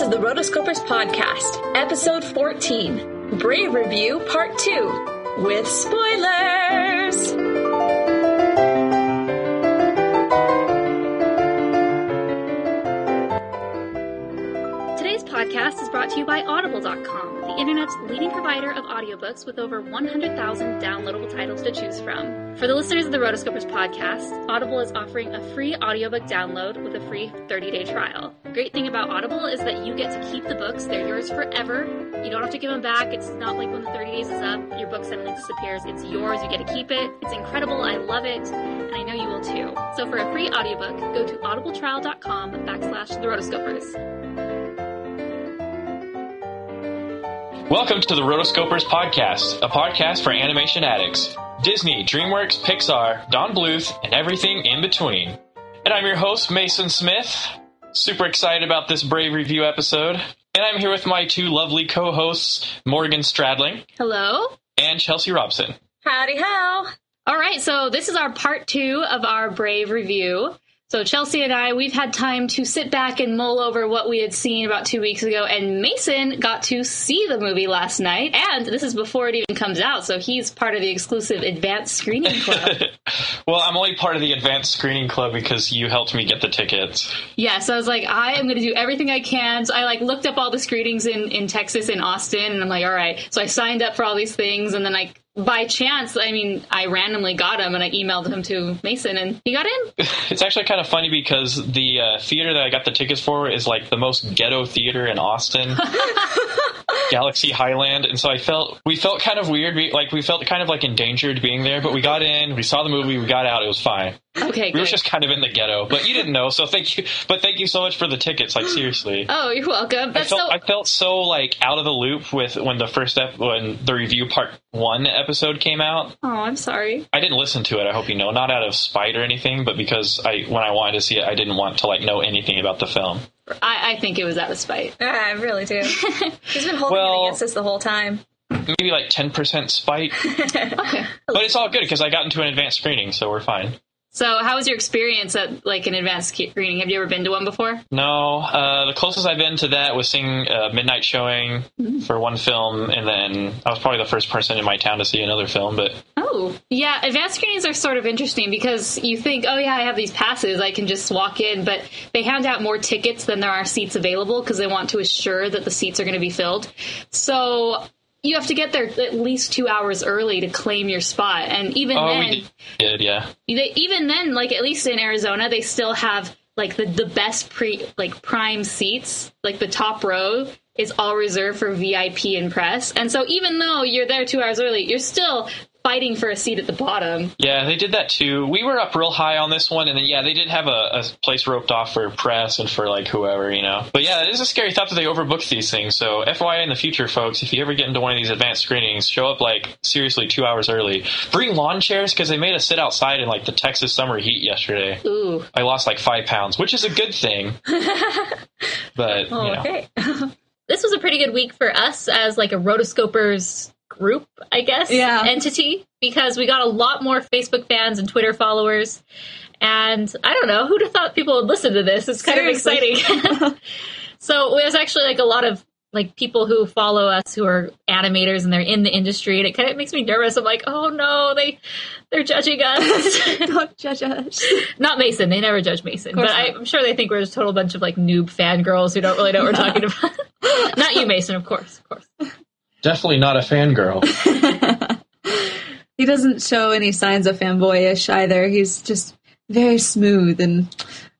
This is the Rotoscopers Podcast, Episode 14, Brave Review Part 2, with spoilers! Today's podcast is brought to you by Audible.com, the internet's leading provider of audiobooks with over 100,000 downloadable titles to choose from. For the listeners of the Rotoscopers podcast, Audible is offering a free audiobook download with a free 30-day trial. Great thing about Audible is that you get to keep the books. They're yours forever. You don't have to give them back. It's not like when the 30 days is up, your book suddenly disappears. It's yours. You get to keep it. It's incredible. I love it. And I know you will too. So for a free audiobook, go to audibletrial.com backslash the rotoscopers. Welcome to the Rotoscopers Podcast, a podcast for animation addicts. Disney, DreamWorks, Pixar, Don Bluth, and everything in between. And I'm your host, Mason Smith. Super excited about this Brave Review episode. And I'm here with my two lovely co hosts, Morgan Stradling Hello? and Chelsea Robson. Howdy how! All right, so this is our part two of our Brave review. So Chelsea and I, we've had time to sit back and mull over what we had seen about two weeks ago, and Mason got to see the movie last night, and this is before it even comes out, so he's part of the exclusive advanced screening club. Well, I'm only part of the advanced screening club because you helped me get the tickets. yeah, so I was like, I am going to do everything I can. So I like looked up all the screenings in in Texas in Austin, and I'm like, all right. So I signed up for all these things, and then I. By chance, I mean, I randomly got him and I emailed him to Mason and he got in. It's actually kind of funny because the uh, theater that I got the tickets for is like the most ghetto theater in Austin. Galaxy Highland, and so I felt we felt kind of weird, we, like we felt kind of like endangered being there. But we got in, we saw the movie, we got out, it was fine. Okay, We were just kind of in the ghetto, but you didn't know, so thank you. But thank you so much for the tickets. Like seriously, Oh, you're welcome. I felt so. I felt so like out of the loop with when the first ep- when the review part one episode came out. oh, I'm sorry. I didn't listen to it. I hope you know, not out of spite or anything, but because I when I wanted to see it, I didn't want to like know anything about the film. I, I think it was out of spite. Yeah, I really do. He's been holding Well- it against us the whole time. Maybe like ten percent spite, Okay. but it's all good because I got into an advanced screening, so we're fine. So, how was your experience at like an advanced screening? Have you ever been to one before? No, uh, the closest I've been to that was seeing a midnight showing for one film, and then I was probably the first person in my town to see another film. But Oh, yeah. Advanced screenings are sort of interesting because you think, oh yeah, I have these passes, I can just walk in, but they hand out more tickets than there are seats available because they want to assure that the seats are going to be filled. So. You have to get there at least two hours early to claim your spot, and even oh, then, we did, did, yeah. they, even then, like at least in Arizona, they still have like the, the best pre like prime seats. Like the top row is all reserved for VIP and press. And so even though you're there two hours early, you're still fighting for a seat at the bottom. Yeah, they did that too. We were up real high on this one, and then yeah, they did have a, a place roped off for press and for like whoever, you know. But yeah, it is a scary thought that they overbook these things. So FYI in the future, folks, if you ever get into one of these advanced screenings, show up like seriously two hours early. Bring lawn chairs because they made us sit outside in like the Texas summer heat yesterday. Ooh. I lost like five pounds, which is a good thing. but oh, you know. Okay. This was a pretty good week for us as like a rotoscopers group, I guess, Yeah. entity, because we got a lot more Facebook fans and Twitter followers. And I don't know, who'd have thought people would listen to this? It's kind Seriously. of exciting. so there's actually like a lot of like people who follow us who are animators and they're in the industry and it kind of makes me nervous. I'm like, oh no, they they're judging us. Don't judge us. Not Mason. They never judge Mason. But I. I'm sure they think we're just a total bunch of like noob fangirls who don't really know what we're talking about. not you, Mason, of course, of course. Definitely not a fangirl. he doesn't show any signs of fanboyish either. He's just very smooth, and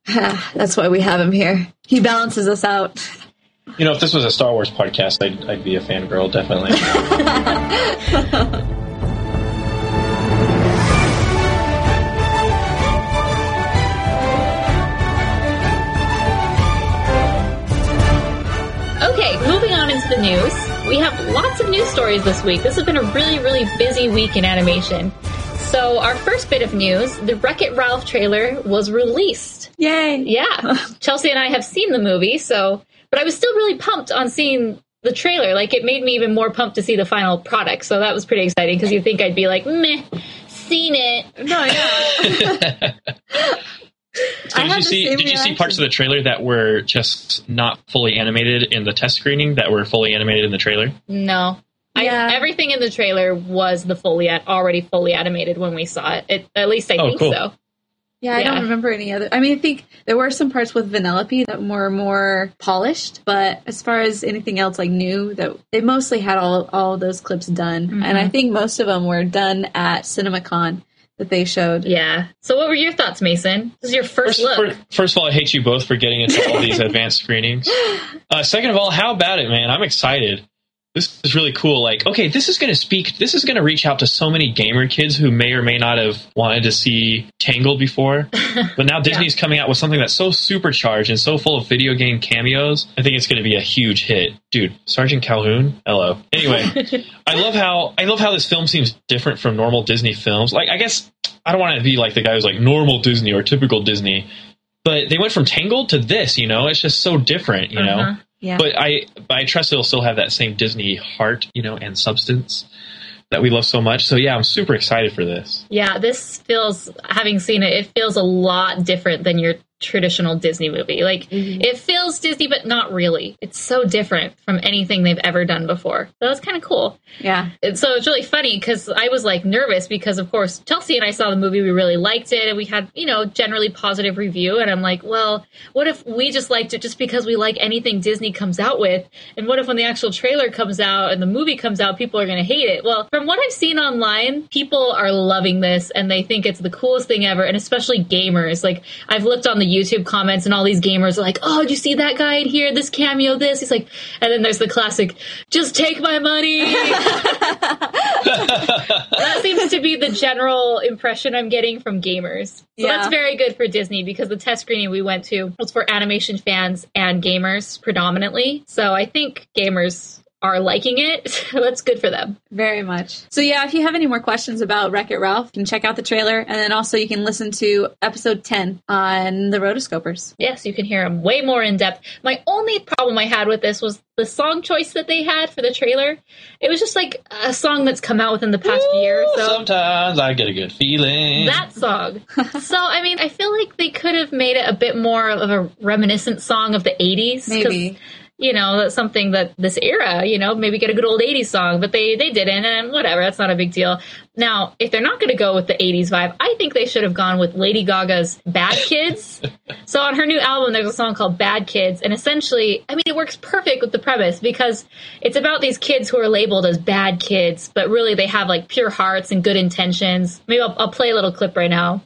ah, that's why we have him here. He balances us out. You know, if this was a Star Wars podcast, I'd, I'd be a fangirl, definitely. Okay, moving on into the news. We have lots of news stories this week. This has been a really, really busy week in animation. So, our first bit of news the Wreck It Ralph trailer was released. Yay! Yeah, Chelsea and I have seen the movie, so, but I was still really pumped on seeing the trailer. Like, it made me even more pumped to see the final product, so that was pretty exciting because you think I'd be like, meh, seen it. No, yeah. So did you see? same Did you see parts of the trailer that were just not fully animated in the test screening that were fully animated in the trailer? No. Yeah. I, everything in the trailer was the fully already fully animated when we saw it. it at least I Oh, think cool. so. Yeah, I don't remember any other. I mean, I think there were some parts with Vanellope that were more polished, but as far as anything else like new, that they mostly had all all those clips done, Mm-hmm. and I think most of them were done at CinemaCon that they showed. Yeah. So what were your thoughts, Mason? This is your first, First, look. fir- first of all, I hate you both for getting into all these advanced screenings. Uh, second of all, how about it, man? I'm excited. This is really cool. Like, okay, this is going to speak, this is going to reach out to so many gamer kids who may or may not have wanted to see Tangled before. But now Disney's coming out with something that's so supercharged and so full of video game cameos. I think it's going to be a huge hit. Dude, Sergeant Calhoun? Hello. Anyway, I love how, I love how this film seems different from normal Disney films. Like, I guess I don't want to be like the guy who's like normal Disney or typical Disney, but they went from Tangled to this, you know? It's just so different, you know? Uh-huh. Yeah, But I, but I trust it'll still have that same Disney heart, you know, and substance that we love so much. So yeah, I'm super excited for this. Yeah, this feels having seen it, it feels a lot different than your traditional Disney movie. Like mm-hmm. it feels Disney but not really. It's so different from anything they've ever done before. So was kind of cool. yeah, And so it's really funny because I was like nervous because of course Chelsea and I saw the movie, we really liked it, and we had you know generally positive review. And I'm like, well, what if we just liked it just because we like anything Disney comes out with? And what if when the actual trailer comes out and the movie comes out, people are going to hate it? Well, from what I've seen online, people are loving this and they think it's the coolest thing ever, and especially gamers. Like I've looked on the YouTube comments and all these gamers are like, oh, did you see that guy in here? This cameo, this. He's like, and then there's the classic, just take my money. that seems to be the general impression I'm getting from gamers. So Yeah. that's very good for Disney because the test screening we went to was for animation fans and gamers predominantly. So I think gamers are liking it. So that's good for them. very much. So yeah, if you have any more questions about Wreck It Ralph, you can check out the trailer, and then also you can listen to episode ten on the Rotoscopers. Yes, you can hear them way more in depth. My only problem I had with this was the song choice that they had for the trailer. It was just like a song that's come out within the past year. So Sometimes I get a good feeling. that song. so I mean, I feel like they could have made it a bit more of a reminiscent song of the 80s. Maybe. You know, that's something that this era, you know, maybe get a good old 80s song, but they they didn't, and whatever, that's not a big deal. Now, if they're not going to go with the 80s vibe, I think they should have gone with Lady Gaga's Bad Kids. so on her new album, there's a song called Bad Kids, and essentially, I mean, it works perfect with the premise because it's about these kids who are labeled as bad kids, but really they have like pure hearts and good intentions. Maybe I'll, I'll play a little clip right now.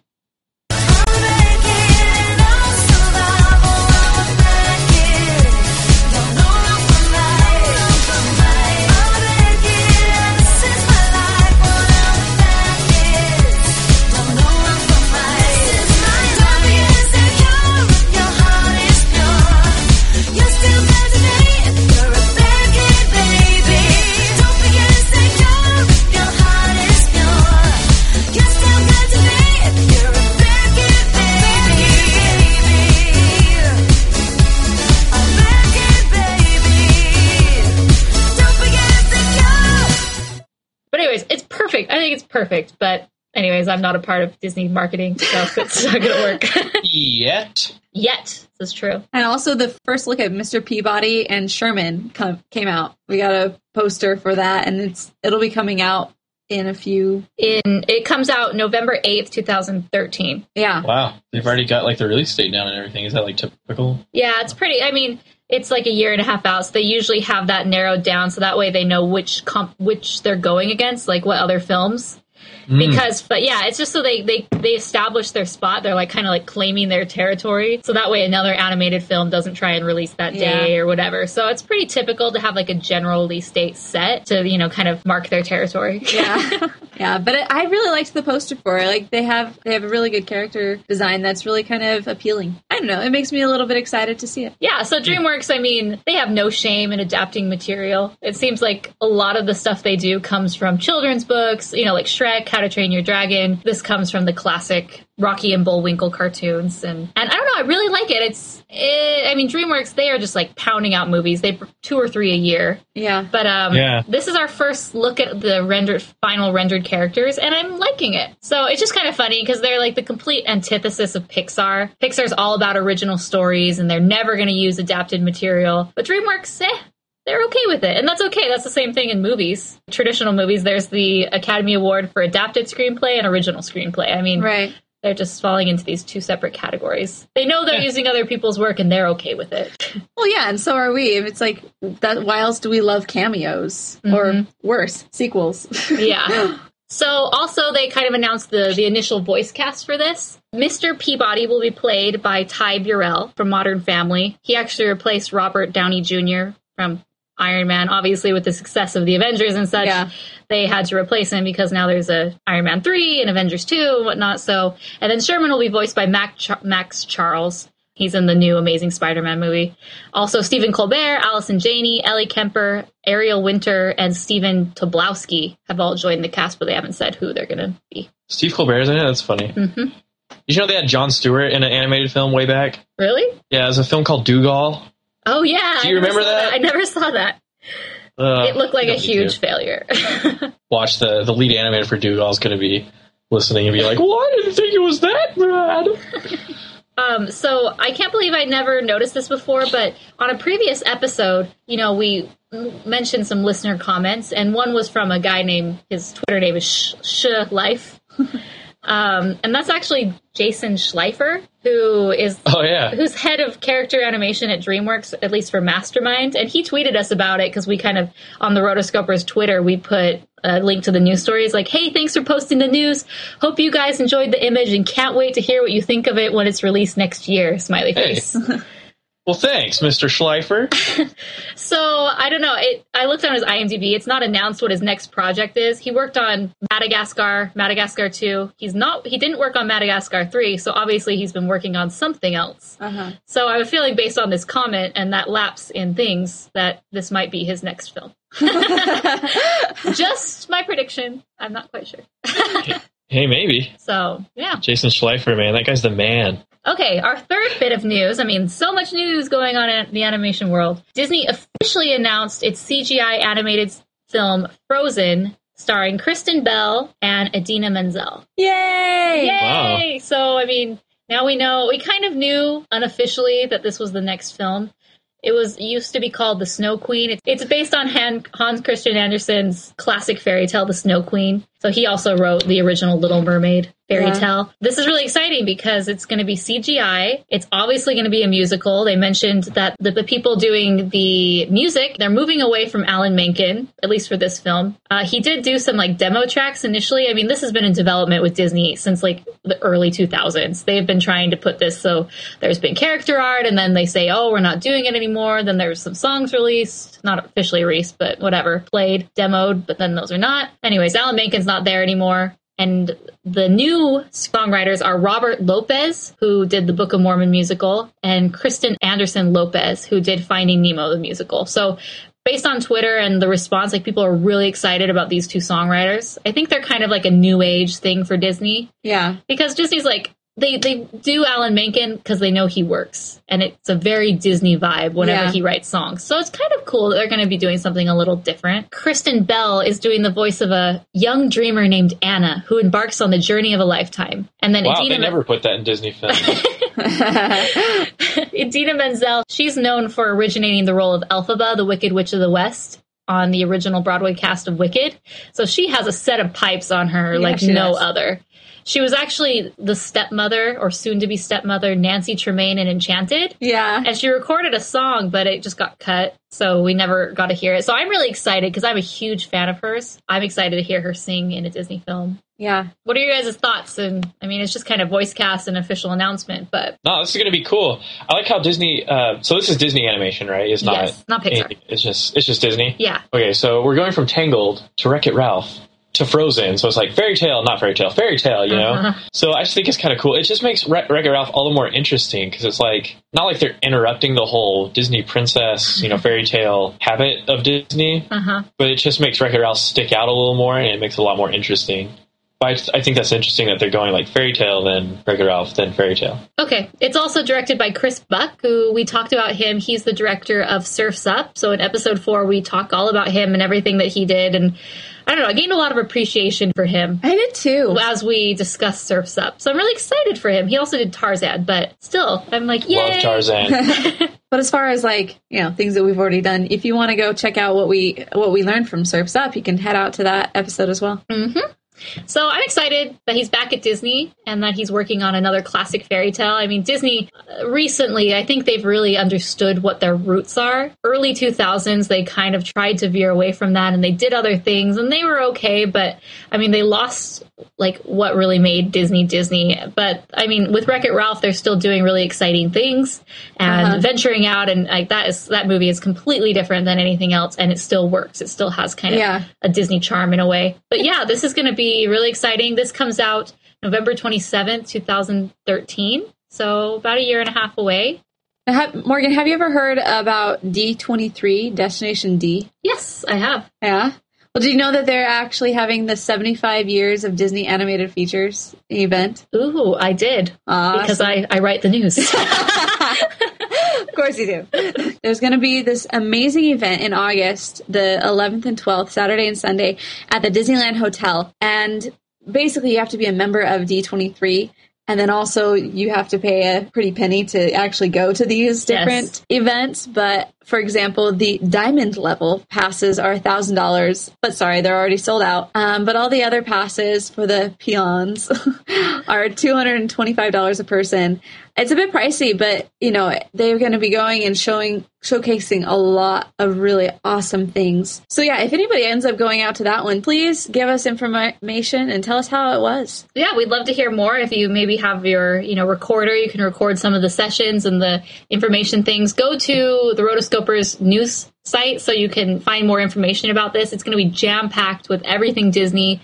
Think it's perfect. But anyways, I'm not a part of Disney marketing, so it's not gonna work Yet. yet. This is true. And also, the first look at Mr. Peabody and Sherman come, came out. We got a poster for that, and it's it'll be coming out in a few. In it comes out November eighth, two thousand thirteen. Yeah, Wow. They've already got like the release date down and everything. Is that like typical? Yeah, it's pretty. I mean, it's like a year and a half out, so they usually have that narrowed down, so that way they know which comp which they're going against, like what other films. Mm. Because, but yeah, it's just so they they they establish their spot. They're like kind of like claiming their territory, so that way another animated film doesn't try and release that day Yeah. or whatever. So it's pretty typical to have like a general release date set to you know kind of mark their territory. yeah, yeah. But I, I really liked the poster for it. Like they have they have a really good character design that's really kind of appealing. Don't know. It makes me a little bit excited to see it. Yeah, so DreamWorks, I mean, they have no shame in adapting material. It seems like a lot of the stuff they do comes from children's books, you know, like Shrek, How to Train Your Dragon. This comes from the classic Rocky and Bullwinkle cartoons. And, and I don't know, know. I really like it. It's, it, I mean, DreamWorks they are just like pounding out movies. They two or three a year. Yeah. But um, Yeah. this is our first look at the rendered final rendered characters, and I'm liking it. So it's just kind of funny because they're like the complete antithesis of Pixar. Pixar's all about original stories, and they're never going to use adapted material. But DreamWorks, eh, they're okay with it, and that's okay. That's the same thing in movies. Traditional movies, there's the Academy Award for adapted screenplay and original screenplay. I mean, Right. They're just falling into these two separate categories. They know they're Yeah. using other people's work, and they're okay with it. Well, yeah, and so are we. If It's like that. Why else do we love cameos or mm-hmm. worse sequels? Yeah. So also they kind of announced the the initial voice cast for this. Mr. Peabody will be played by Ty Burrell from Modern Family. He actually replaced Robert Downey Jr. from Iron Man. Obviously, with the success of the Avengers and such, Yeah. they had to replace him because now there's a Iron Man three and Avengers two and whatnot. So, and then Sherman will be voiced by Mac Char- Max Charles. He's in the new Amazing Spider-Man movie. Also, Stephen Colbert, Allison Janney, Ellie Kemper, Ariel Winter, and Stephen Tobolowsky have all joined the cast, but they haven't said who they're going to be. Steve Colbert's in it. That's funny. hmm Did you know they had Jon Stewart in an animated film way back? Really? Yeah, it was a film called Doogal. Oh yeah. Do you I remember saw that? I never saw that. Uh, It looked like a huge failure. Watch the the lead animator for Doogal is going to be listening and be like, "Well, I didn't think it was that bad." Um, so I can't believe I never noticed this before, but on a previous episode, you know, we mentioned some listener comments, and one was from a guy named his Twitter name is Sh, Sh Life, um, and that's actually Jason Schleifer, who is Oh yeah, who's head of character animation at DreamWorks, at least for Mastermind, and he tweeted us about it because we kind of on the Rotoscopers Twitter we put a link to the news story. It's like, hey, thanks for posting the news. Hope you guys enjoyed the image and can't wait to hear what you think of it when it's released next year. Smiley Hey. face. well, thanks, Mr. Schleifer. So I don't know. It. I looked on his IMDb. It's not announced what his next project is. He worked on Madagascar, Madagascar two. He's not. He didn't work on Madagascar three. So obviously he's been working on something else. Uh-huh. So I have a feeling, based on this comment and that lapse in things, that this might be his next film. Just my prediction. I'm not quite sure. Hey, maybe So yeah. Jason Schleifer, man, that guy's the man. Okay, our third bit of news. I mean, so much news going on in the animation world. Disney officially announced its CGI animated film Frozen, starring Kristen Bell and Idina Menzel. Yay! Yay! So, I mean, now we know. We kind of knew unofficially that this was the next film. It was used to be called The Snow Queen. It's, it's based on Han, Hans Christian Andersen's classic fairy tale, The Snow Queen. So he also wrote the original Little Mermaid fairy Yeah. tale. This is really exciting because it's going to be CGI. It's obviously going to be a musical. They mentioned that the, the people doing the music, they're moving away from Alan Menken, at least for this film. Uh, he did do some like demo tracks initially. I mean, this has been in development with Disney since like the early 2000s. They've been trying to put this so there's been character art and then they say, oh, we're not doing it anymore. Then there's some songs released, not officially released, but whatever, played, demoed, but then those are not. Anyways, Alan Menken's not there anymore. And the new songwriters are Robert Lopez, who did the Book of Mormon musical, and Kristen Anderson Lopez, who did Finding Nemo, the musical. So, based on Twitter and the response, like people are really excited about these two songwriters. I think they're kind of like a new age thing for Disney Yeah. because Disney's like they they do Alan Menken because they know he works, and it's a very Disney vibe whenever Yeah. he writes songs. So it's kind of cool that they're going to be doing something a little different. Kristen Bell is doing the voice of a young dreamer named Anna who embarks on the journey of a lifetime, and then Wow, Idina they never put that in Disney films. Idina Menzel, she's known for originating the role of Elphaba, the Wicked Witch of the West, on the original Broadway cast of Wicked. So she has a set of pipes on her like no does. other. She was actually the stepmother, or soon to be stepmother, Nancy Tremaine in Enchanted. yeah. And she recorded a song, but it just got cut. So we never got to hear it. So I'm really excited because I'm a huge fan of hers. I'm excited to hear her sing in a Disney film. Yeah. What are your guys' thoughts? And I mean, it's just kind of voice cast and official announcement, but no, this is going to be cool. I like how Disney. Uh, so this is Disney animation, right? It's not. Yes, not Pixar. anything- It's just. It's just Disney. yeah. Okay, so we're going from Tangled to Wreck It Ralph to Frozen. So it's like fairy tale, not fairy tale, fairy tale, you know? Uh-huh. So I just think it's kind of cool. It just makes Wreck It Ralph all the more interesting because it's like, not like they're interrupting the whole Disney princess, you know, fairy tale habit of Disney, Uh huh. but it just makes Wreck It Ralph stick out a little more and it makes it a lot more interesting. But I, I think that's interesting that they're going like fairy tale, then Wreck-It Ralph, then fairy tale. Okay. It's also directed by Chris Buck, who we talked about him. He's the director of Surf's Up. So in episode four, we talk all about him and everything that he did. And I don't know, I gained a lot of appreciation for him I did too. as we discussed Surf's Up. So I'm really excited for him. He also did Tarzan, but still, I'm like, yeah. Love Tarzan. But as far as like you know things that we've already done, if you want to go check out what we what we learned from Surfs Up, you can head out to that episode as well. Mm-hmm. So I'm excited that he's back at Disney and that he's working on another classic fairy tale. I mean, Disney uh, recently, I think they've really understood what their roots are. Early 2000s, they kind of tried to veer away from that and they did other things and they were okay, but I mean, they lost like what really made Disney Disney. But I mean, with Wreck It Ralph, they're still doing really exciting things and Uh-huh. venturing out and like that is that movie is completely different than anything else and it still works. It still has kind of Yeah. a Disney charm in a way. But yeah, this is going to be really exciting. This comes out November 27th, 2013. So about a year and a half away. Have, Morgan, have you ever heard about D twenty three Destination D? Yes, I have. Yeah. Well, do you know that they're actually having the seventy five years of Disney animated features event? Ooh, I did. Awesome. Because I, I write the news. of course you do. There's going to be this amazing event in August, the 11th and 12th, Saturday and Sunday, at the Disneyland Hotel. And basically, you have to be a member of D23. And then also, you have to pay a pretty penny to actually go to these different events. But for example, the diamond level passes are $1,000. But sorry, they're already sold out. Um, but all the other passes for the peons are $225 a person. It's a bit pricey, but you know, they're going to be going and showing, showcasing a lot of really awesome things. So yeah, if anybody ends up going out to that one, please give us information and tell us how it was. yeah, we'd love to hear more. If you maybe have your, you know, recorder, you can record some of the sessions and the information things. Go to the Rotoscopers news site so you can find more information about this. It's going to be jam packed with everything Disney.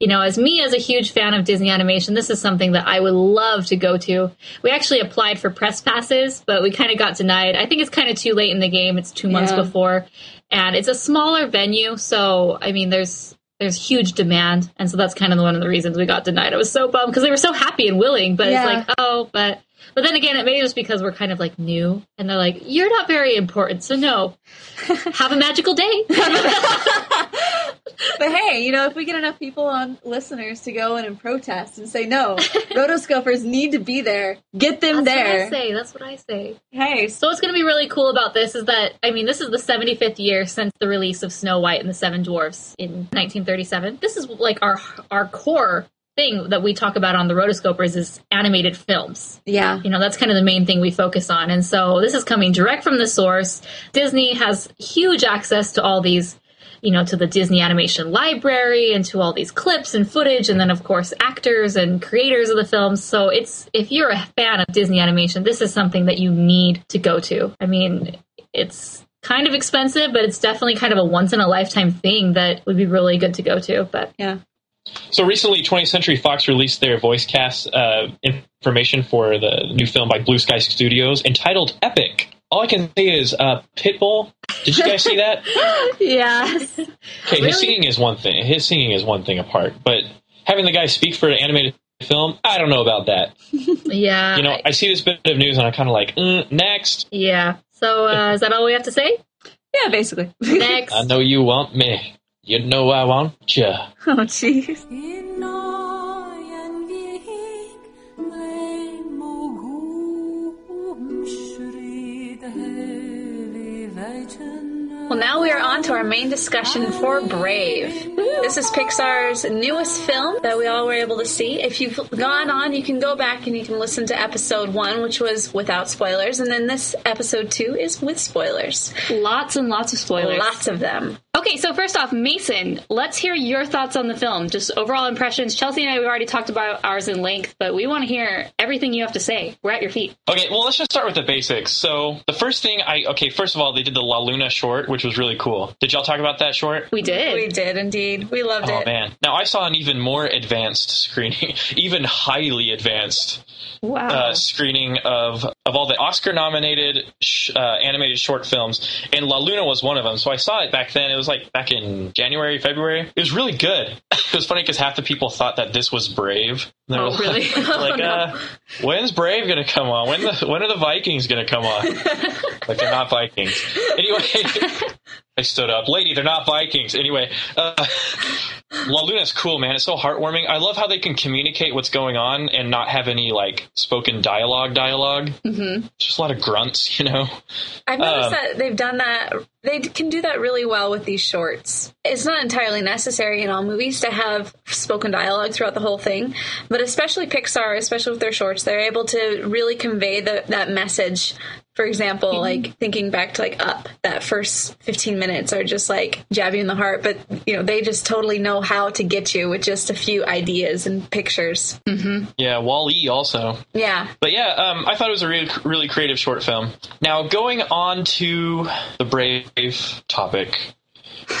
You know, as me as a huge fan of Disney animation, this is something that I would love to go to. We actually applied for press passes, but we kind of got denied. I think it's kind of too late in the game. It's two months Yeah. before, and it's a smaller venue, so I mean, there's there's huge demand, and so that's kind of one of the reasons we got denied. I was so bummed because they were so happy and willing, but Yeah. it's like, oh, but but then again, it may just because we're kind of like new, and they're like, you're not very important, so no. Have a magical day. But hey, you know, if we get enough people on listeners to go in and protest and say no, rotoscopers need to be there, get them there. That's what I there. say. That's what I say. Hey, So what's going to be really cool about this is that I mean this is the 75th year since the release of Snow White and the Seven Dwarfs in 1937. This is like our our core thing that we talk about on the Rotoscopers is animated films. yeah, You know, that's kind of the main thing we focus on. And so this is coming direct from the source. Disney has huge access to all these you know, to the Disney Animation Library and to all these clips and footage, and then of course actors and creators of the films. So it's if you're a fan of Disney animation, this is something that you need to go to. I mean, it's kind of expensive, but it's definitely kind of a once in a lifetime thing that would be really good to go to. But yeah. So recently, 20th Century Fox released their voice cast uh, information for the new film by Blue Sky Studios entitled Epic. All I can say is uh, Pitbull. Did you guys see that? Yes. Okay, Really? his singing is one thing. His singing is one thing apart, but having the guy speak for an animated film, I don't know about that. yeah, You know, I see this bit of news and I'm kind of like, mm, next. yeah. So uh, is that all we have to say? Yeah, basically. Next. I know you want me. You know I want you. oh, jeez. Innajen vik mig mogum shrid heli vejten Well, now we are on to our main discussion for Brave. This is Pixar's newest film that we all were able to see. If you've gone on, you can go back and you can listen to episode one, which was without spoilers, and then this episode two is with spoilers. Lots and lots of spoilers. Lots of them. Okay, so first off, Mason, let's hear your thoughts on the film. Just overall impressions. Chelsea and I, we already talked about ours in length, but we want to hear everything you have to say. We're at your feet. Okay, well, let's just start with the basics. So, the first thing I, okay, first of all, they did the La Luna short, which was really cool. Did y'all talk about that short? We did. We did indeed. We loved Oh it. Oh man! Now I saw an even more advanced screening, even highly advanced wow. uh, screening of of all the Oscar-nominated sh- uh, animated short films, and La Luna was one of them. So I saw it back then. It was like like back in January, February. It was really good. it was funny because half the people thought that this was Brave. They were Oh, really? Like, like, uh, when's Brave gonna come on? When the when are the Vikings gonna come on? like they're not Vikings. Anyway, I stood up, lady. They're not Vikings. Anyway, uh, La Luna's cool, man. It's so heartwarming. I love how they can communicate what's going on and not have any like spoken dialogue. Dialogue. Mm-hmm. Just a lot of grunts, you know. I've noticed Um, that they've done that. They can do that really well with these shorts. It's not entirely necessary in all movies to have spoken dialogue throughout the whole thing, but especially Pixar, especially with their shorts, they're able to really convey the, that message. For example, like thinking back to like Up, that first 15 minutes are just like jab you in the heart, but you know, they just totally know how to get you with just a few ideas and pictures. Yeah, Wall-E also. Yeah. But yeah, um, I thought it was a really, really creative short film. Now, going on to the Brave topic.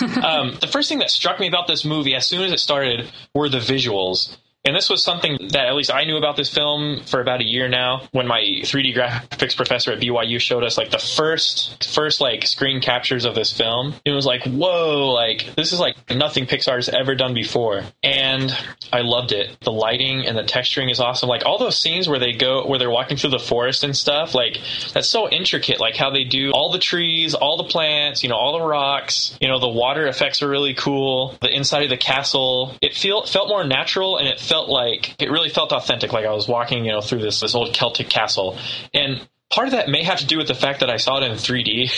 um, the first thing that struck me about this movie as soon as it started were the visuals. And this was something that at least I knew about this film for about a year now when my 3D graphics professor at BYU showed us like the first first like screen captures of this film. It was like, "Whoa, like this is like nothing Pixar's ever done before." And I loved it. The lighting and the texturing is awesome. Like all those scenes where they go where they're walking through the forest and stuff, like that's so intricate like how they do all the trees, all the plants, you know, all the rocks, you know, the water effects are really cool. The inside of the castle, it feel felt more natural and it felt like it really felt authentic like I was walking, you know, through this this old Celtic castle. And part of that may have to do with the fact that I saw it in 3D.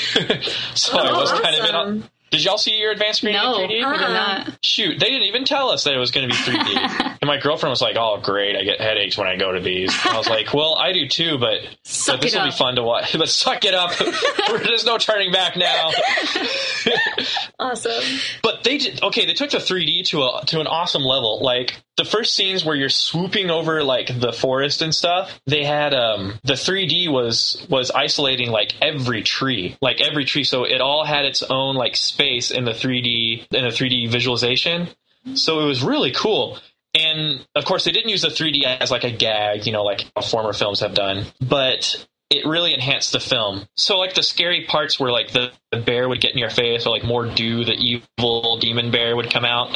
so I was kind of in on. Did y'all see your advanced screening No, in 3D? I did Uh-uh. Shoot, they didn't even tell us that it was going to be 3D. and my girlfriend was like, "Oh, great! I get headaches when I go to these." And I was like, "Well, I do too, but, but this will be fun to watch." But suck it up. There's no turning back now. Awesome. But they did okay. They took the 3D to a to an awesome level. Like the first scenes where you're swooping over like the forest and stuff. They had um the 3D was was isolating like every tree, like every tree. So it all had its own like space in the 3D in the 3D visualization. So it was really cool. And of course, they didn't use the 3D as like a gag, you know, like former films have done. But it really enhanced the film. So like the scary parts where like the, the bear would get in your face or like more do the evil demon bear would come out.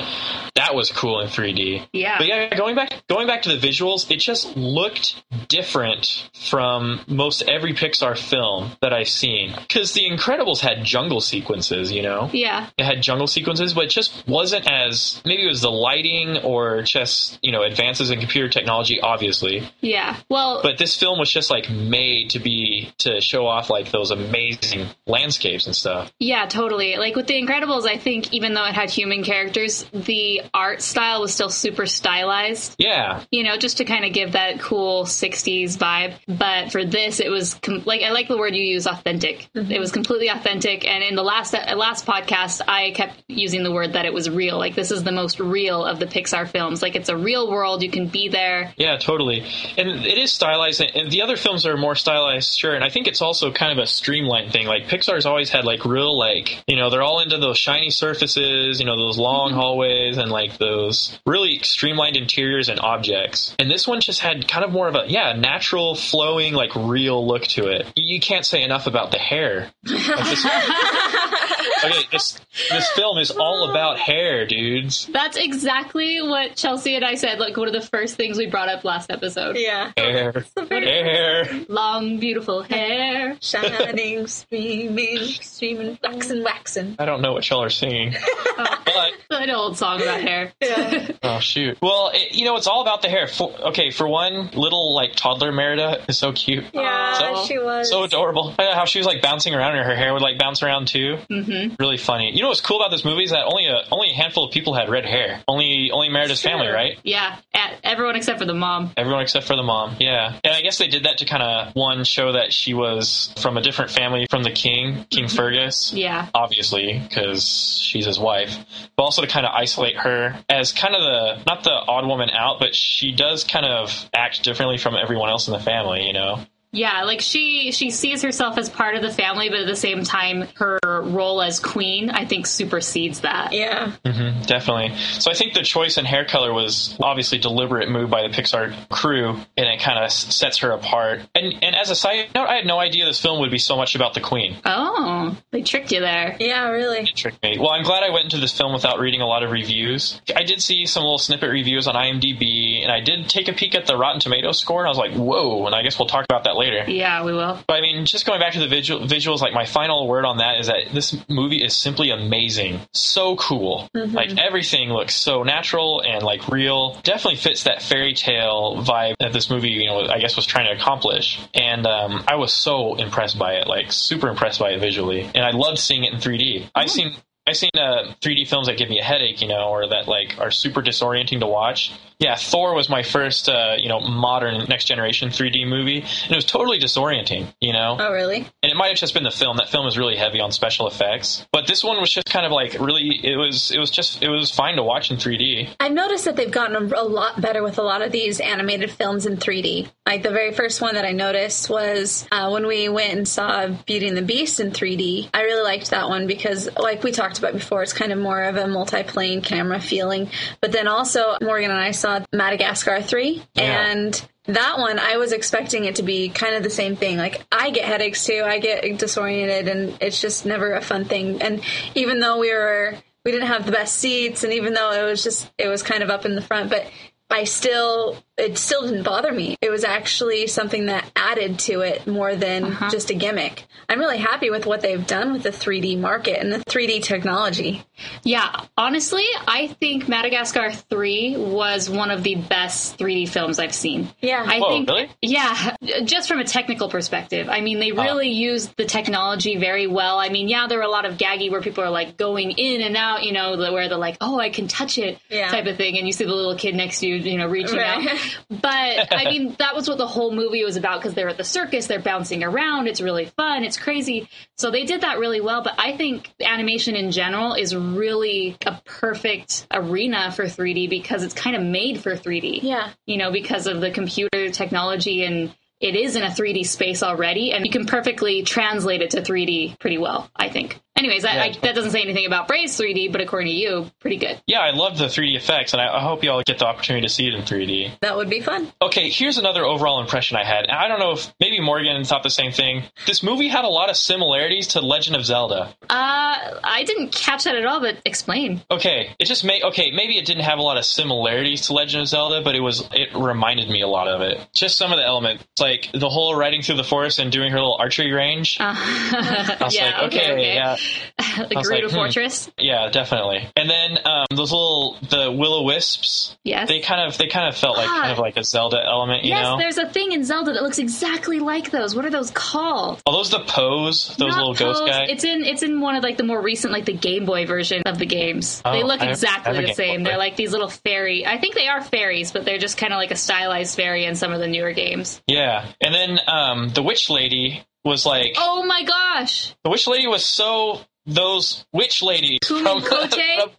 That was cool in 3D. Yeah. But yeah, going back going back to the visuals, it just looked different from most every Pixar film that I've seen. Because The Incredibles had jungle sequences, you know? Yeah. it had jungle sequences, but it just wasn't as maybe it was the lighting or just you know advances in computer technology, obviously. Yeah. Well, But this film was just like made to be to show off like those amazing landscapes and stuff. yeah, totally. Like with The Incredibles, I think even though it had human characters, the art style was still super stylized. Yeah, you know, just to kind of give that cool 60s vibe. But for this, it was com- like, I like the word you use, authentic. It was completely authentic. And in the last, uh, last podcast, I kept using the word that it was real. Like, this is the most real of the Pixar films. Like, it's a real world. You can be there. yeah, totally. And it is stylized, and the other films are more stylized, sure. And I think it's also kind of a streamlined thing. Like Pixar's always had like real like you know they're all into those shiny surfaces, you know those long mm-hmm. hallways and like those really streamlined interiors and objects. And this one just had kind of more of a yeah natural flowing like real look to it. You can't say enough about the hair. Like, this- okay, this this film is all about hair, dudes. That's exactly what Chelsea and I said. Like, one of the first things we brought up last episode. Yeah. Hair, hair. Long, beautiful hair. Shining, streaming, streaming, waxing, waxing. I don't know what y'all are singing, but An old song about hair. oh shoot. Well, it, you know, it's all about the hair. For, okay, for one, little like toddler Merida is so cute. Yeah, So- she was. So adorable. How she was like bouncing around and her hair would like bounce around too. Mm-hmm. Really funny. You know what's cool about this movie is that only a only a handful of people had red hair. Only only Sure. family, right? Yeah. At, everyone except for the mom. Everyone except for the mom. Yeah. And I guess they did that to kind of one show that she was from a different family from the king, King Fergus. Yeah. Obviously, because she's his wife, but also to kind of isolate her as kind of the not the odd woman out, but she does kind of act differently from everyone else in the family. You know. Yeah, like she she sees herself as part of the family, but at the same time, her role as queen, I think, supersedes that. Yeah. hmm definitely. So I think the choice in hair color was obviously deliberate move by the Pixar crew, and it kind of sets her apart. And and as a side note, I had no idea this film would be so much about the Queen. Oh, they tricked you there. Yeah, really. It tricked me. Well, I'm glad I went into this film without reading a lot of reviews. I did see some little snippet reviews on IMDb, and I did take a peek at the Rotten Tomatoes score, and I was like, whoa, and I guess we'll talk about that later. Yeah, we will. But I mean, just going back to the visual, visuals, like my final word on that is that this movie is simply amazing. So cool. Like everything looks so natural and like real. Definitely fits that fairy tale vibe that this movie, you know, I guess was trying to accomplish. And um, I was so impressed by it, like super impressed by it visually. And I loved seeing it in 3D. I've seen. I've seen uh, 3D films that give me a headache, you know, or that like are super disorienting to watch. Yeah, Thor was my first, uh, you know, modern next generation 3D movie, and it was totally disorienting, you know. Oh, really? And it might have just been the film. That film is really heavy on special effects, but this one was just kind of like really. It was. It was just. It was fine to watch in 3D. I've noticed that they've gotten a, lot better with a lot of these animated films in 3D. Like the very first one that I noticed was uh, when we went and saw Beauty and the Beast in 3D. I really liked that one because, like we talked about before, it's kind of more of a multi-plane camera feeling. But then also Morgan and I saw Madagascar 3 Yeah. and that one I was expecting it to be kind of the same thing. Like I get headaches too. I get disoriented and it's just never a fun thing. And even though we were we didn't have the best seats and even though it was just it was kind of up in the front, but I still it still didn't bother me. It was actually something that added to it more than uh-huh. just a gimmick. I'm really happy with what they've done with the 3D market and the 3D technology. Yeah, honestly, I think Madagascar 3 was one of the best 3D films I've seen. Yeah. I Whoa, think really? yeah, just from a technical perspective. I mean, they oh. really used the technology very well. I mean, yeah, there were a lot of gaggy where people are like going in and out, you know, where they're like, "Oh, I can touch it," Yeah. type of thing, and you see the little kid next to you, you know, reaching Right. out. But I mean, that was what the whole movie was about because they're at the circus, they're bouncing around, it's really fun, it's crazy. So they did that really well. But I think animation in general is really a perfect arena for 3D because it's kind of made for 3D Yeah. you know, because of the computer technology and it is in a 3D space already, and you can perfectly translate it to 3D pretty well, I think. Anyways, I, I, Yeah. that doesn't say anything about Brave's 3D, but according to you, pretty good. Yeah, I love the 3D effects, and I, I hope y'all get the opportunity to see it in 3D. That would be fun. Okay, here's another overall impression I had. I don't know if maybe Morgan thought the same thing. This movie had a lot of similarities to Legend of Zelda. Uh, I didn't catch that at all, but explain. Okay, it just made okay. Maybe it didn't have a lot of similarities to Legend of Zelda, but it was it reminded me a lot of it. Just some of the elements, like the whole riding through the forest and doing her little archery range. I was yeah, like, okay, okay. yeah, the Gerudo like, hmm. Fortress. yeah, definitely. And then um, those little the will o wisps. Yes. They kind of they kind of felt like Ah. kind of like a Zelda element, you yes, know. there's a thing in Zelda that looks exactly like those. What are those called? Are those the pose? Those Not little ghost Pose. guys. It's in it's in one of like the more recent like the Game Boy version of the games. they Oh, look have- I exactly the same. They're like these little fairy. I think they are fairies, but they're just kind of like a stylized fairy in some of the newer games. Yeah, and then um, the witch lady was like Oh my gosh! the witch lady was so those witch ladies Koume from, Kote? from-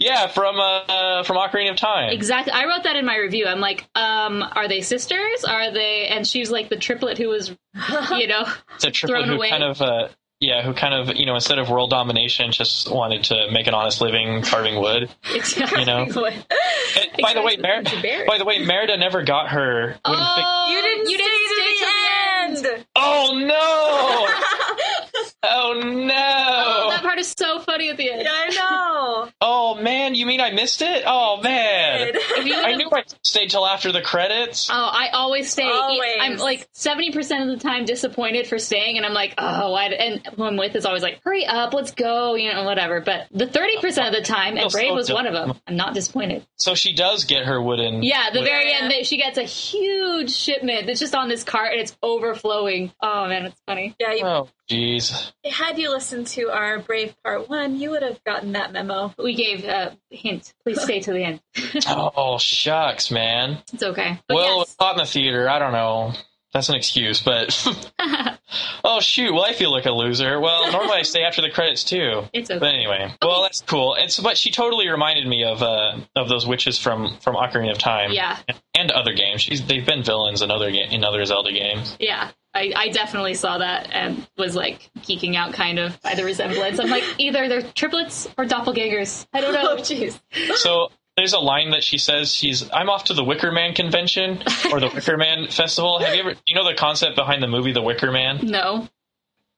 yeah from uh, from Ocarina of Time. Exactly. I wrote that in my review. I'm like, um, are they sisters? Are they? And she's like the triplet who was, you know, It's a triplet thrown who away. kind of uh, yeah who kind of you know instead of world domination just wanted to make an honest living carving wood. exactly. You know. And by the way, Mer- It's a bear. by the way, Merida never got her. wooden fig- Oh, You didn't, you didn't stay till the end. oh no! oh no! Oh, that part is so funny at the end. Yeah, I know. Oh man, you mean I missed it? Oh man, If you I knew I stayed till after the credits. Oh, I always stay. Always. I'm like seventy percent of the time disappointed for staying, and I'm like, oh, why? And who I'm with is always like, hurry up, let's go, you know, whatever. But the thirty percent of the time, and Feels Brave so was dumb. one of them. I'm not disappointed. So she does get her wooden. Yeah, the wooden- very end, that she gets a huge shipment that's just on this cart and it's overflowing. Oh man, it's funny. Yeah, you, Oh jeez. had you listened to our Brave Part 1, you would have gotten that memo. We gave a hint. Please stay to the end. Oh shucks, man. It's okay. But well, yes. it's hot in the theater. I don't know. That's an excuse, but oh shoot. Well, I feel like a loser. Well, normally I stay after the credits too. It's okay. But anyway, well, that's cool. And so, but she totally reminded me of uh, of those witches from from Ocarina of Time. Yeah. and, and other games. She's they've been villains in other ga- in other Zelda games. Yeah. I, I definitely saw that and was like geeking out kind of by the resemblance. I'm like, either they're triplets or doppelgangers. I don't know. Oh, jeez. So there's a line that she says she's I'm off to the Wicker Man convention or the Wicker Man festival. Have you ever you know the concept behind the movie The Wicker Man? No.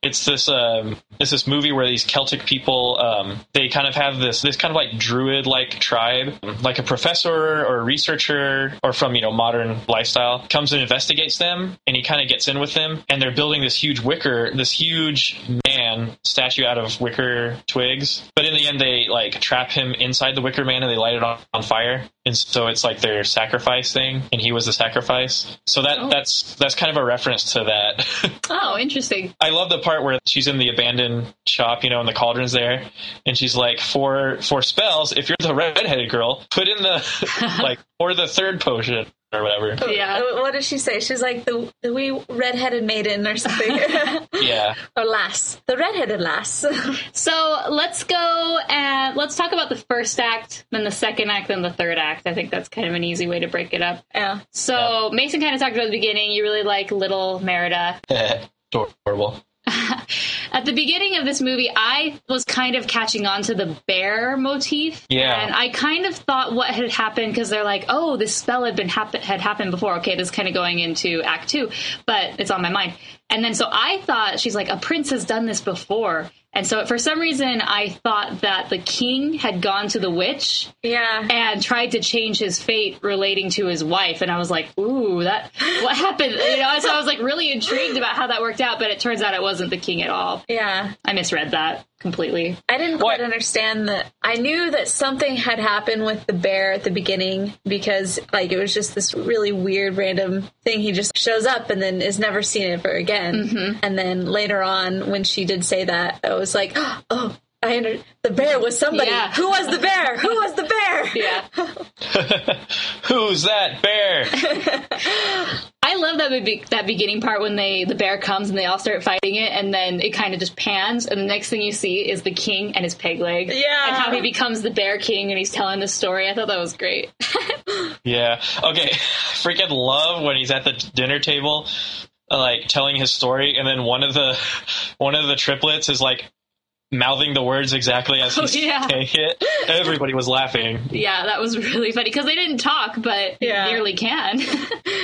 It's this um it's this movie where these Celtic people um they kind of have this this kind of like druid like tribe. Like a professor or a researcher or from you know modern lifestyle comes and investigates them and he kind of gets in with them and they're building this huge wicker this huge man statue out of wicker twigs. But in the end they like trap him inside the wicker man and they light it on, on fire. And so it's like their sacrifice thing. And he was the sacrifice. So that oh. that's that's kind of a reference to that. Oh, interesting. I love the part where she's in the abandoned shop, you know, and the cauldron's there, and she's like, "For for spells, if you're the redheaded girl, put in the like or the third potion or whatever." Yeah. Uh, What does she say? She's like the the wee redheaded maiden or something, Yeah, or lass, the redheaded lass. So let's go and let's talk about the first act, then the second act, then the third act. I think that's kind of an easy way to break it up. yeah, So Mason kind of talked about the beginning. You really like little Merida. adorable. At the beginning of this movie, I was kind of catching on to the bear motif. Yeah. And I kind of thought what had happened because they're like, oh, this spell had been happen- had happened before. Okay, this is kind of going into Act Two, but it's on my mind. And then so I thought she's like, a prince has done this before. And so for some reason, I thought that the king had gone to the witch yeah. and tried to change his fate relating to his wife. And I was like, ooh, that what happened? You know, so I was like really intrigued about how that worked out. But it turns out it wasn't the king at all. Yeah, I misread that completely. I didn't What? quite understand that. I knew that something had happened with the bear at the beginning because, like, it was just this really weird, random thing. He just shows up and then is never seen ever again. Mm-hmm. And then later on, when she did say that, I was like, oh, I under- the bear was somebody. Yeah. Who was the bear? Who was the bear? Yeah. Who's that bear? I love that be- that beginning part when they the bear comes and they all start fighting it, and then it kind of just pans, and the next thing you see is the king and his peg leg. Yeah. And how he becomes the bear king and he's telling the story. I thought that was great. Yeah. Okay. Freaking love when he's at the dinner table, uh, like telling his story, and then one of the one of the triplets is like mouthing the words exactly as he's Oh, yeah. saying it. Everybody was laughing. yeah, that was really funny because they didn't talk, but Yeah. nearly can.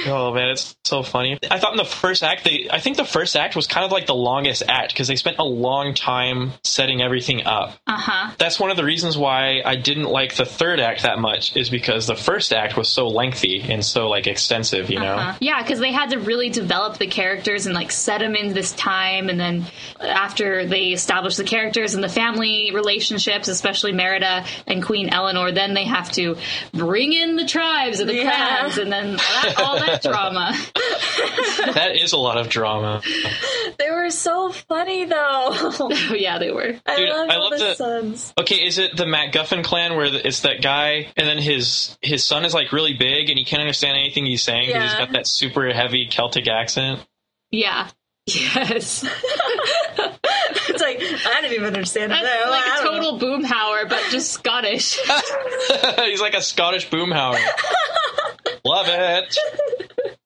Oh man, it's so funny. I thought in the first act, they I think the first act was kind of like the longest act because they spent a long time setting everything up. uh huh. That's one of the reasons why I didn't like the third act that much is because the first act was so lengthy and so like extensive, you know. Uh, yeah, because they had to really develop the characters and like set them in this time, and then after they established the characters and the family relationships, especially Merida and Queen Elinor, then they have to bring in the tribes and the Yeah. clans, and then that, all that drama. That is a lot of drama. They were so funny, though. oh yeah, they were. I Dude, love I all love the the- sons. Okay, is it the MacGuffin clan where it's that guy and then his his son is like really big and he can't understand anything he's saying because he's got that super heavy Celtic accent? Yeah. Yes. It's like I didn't even understand it. That's there. like I a don't total boomhauer, but just Scottish. he's like a Scottish boomhauer. Love it.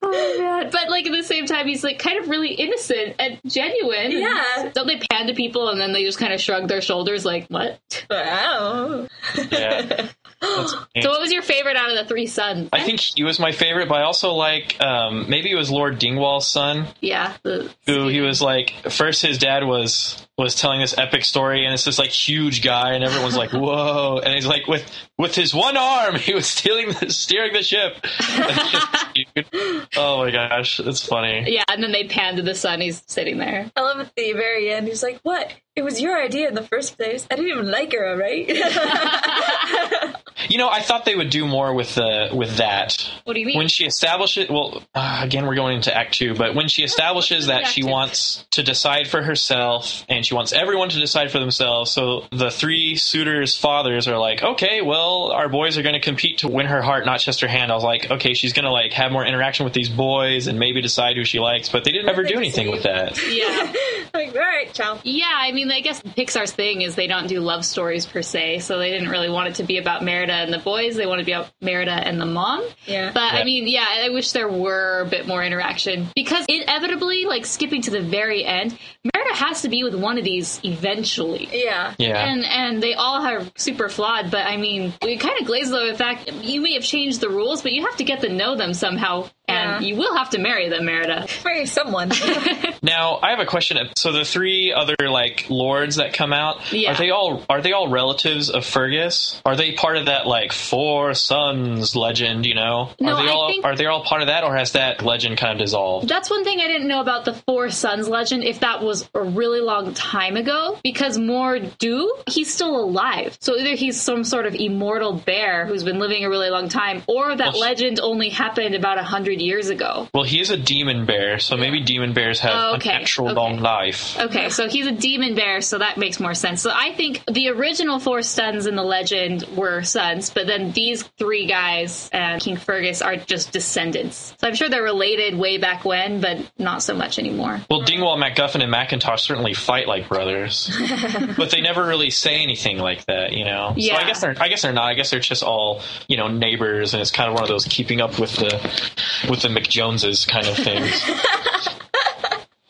Oh god! But like at the same time, he's like kind of really innocent and genuine. Yeah. Don't they pan to people and then they just kind of shrug their shoulders like, what? Wow. Yeah. That's So what was your favorite out of the three sons? I think he was my favorite, but I also like um, maybe it was Lord Dingwall's son, yeah. The, who he was like. First, his dad was was telling this epic story, and it's this like huge guy, and everyone's like, "Whoa!" And he's like, with with his one arm, he was stealing the, steering the ship. It's just cute. oh my gosh, it's funny. yeah, and then they pan to the son. He's sitting there. I love at the very end. He's like, "What? It was your idea in the first place. I didn't even like her, all right?" You know, I thought they would do more with the with that. What do you mean? when she establishes well uh, again we're going into act two but when she establishes that she two. wants to decide for herself and she wants everyone to decide for themselves so the three suitors fathers are like okay well our boys are going to compete to win her heart not just her hand i was like okay she's going to like have more interaction with these boys and maybe decide who she likes but they didn't ever do anything with that yeah. like, all right, ciao. Yeah, I mean, I guess Pixar's thing is they don't do love stories per se, so they didn't really want it to be about Merida Merida and the boys. They want to be about Merida and the mom. Yeah. But I mean, yeah, I wish there were a bit more interaction because inevitably, like skipping to the very end, Merida has to be with one of these eventually. Yeah. Yeah. And and they all are super flawed, but I mean, we kind of glaze over the fact you may have changed the rules, but you have to get to know them somehow, and Yeah. you will have to marry them, Merida. Marry someone. Now, I have a question. So the three other like lords that come out, Yeah. are they all are they all relatives of Fergus? Are they part of that like four sons legend? You know, No, are they I all think- are they all part of that, or has that legend kind of dissolved? That's one thing I didn't know about the Four Sons legend, if that was a really long time ago, because Mordu, he's still alive. So either he's some sort of immortal bear who's been living a really long time, or that Well, legend only happened about a hundred years ago. Well, he is a demon bear, so maybe demon bears have Oh, okay, a natural okay. long life. Okay, so he's a demon bear, so that makes more sense. So I think the original four sons in the legend were sons, but then these three guys and King Fergus are just descendants. So I'm sure they're related way back when, but not so much anymore. Well, Dingwall, MacGuffin, and Macintosh certainly fight like brothers, but they never really say anything like that, you know. Yeah. So I guess they're I guess they're not. I guess they're just all you know neighbors, and it's kind of one of those keeping up with the with the McJoneses kind of things.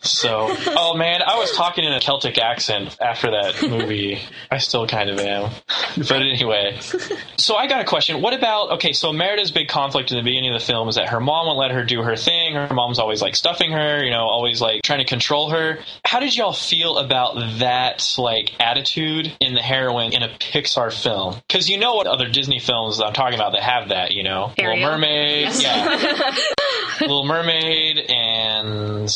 So, oh man, I was talking in a Celtic accent after that movie. I still kind of am. But anyway, so I got a question. What about, okay, so Merida's big conflict in the beginning of the film is that her mom won't let her do her thing. Her mom's always like stuffing her, you know, always like trying to control her. How did y'all feel about that, like, attitude in the heroine in a Pixar film? Because you know what other Disney films I'm talking about that have that, you know? Ariel. Little Mermaid, Yes. yeah. Little Mermaid and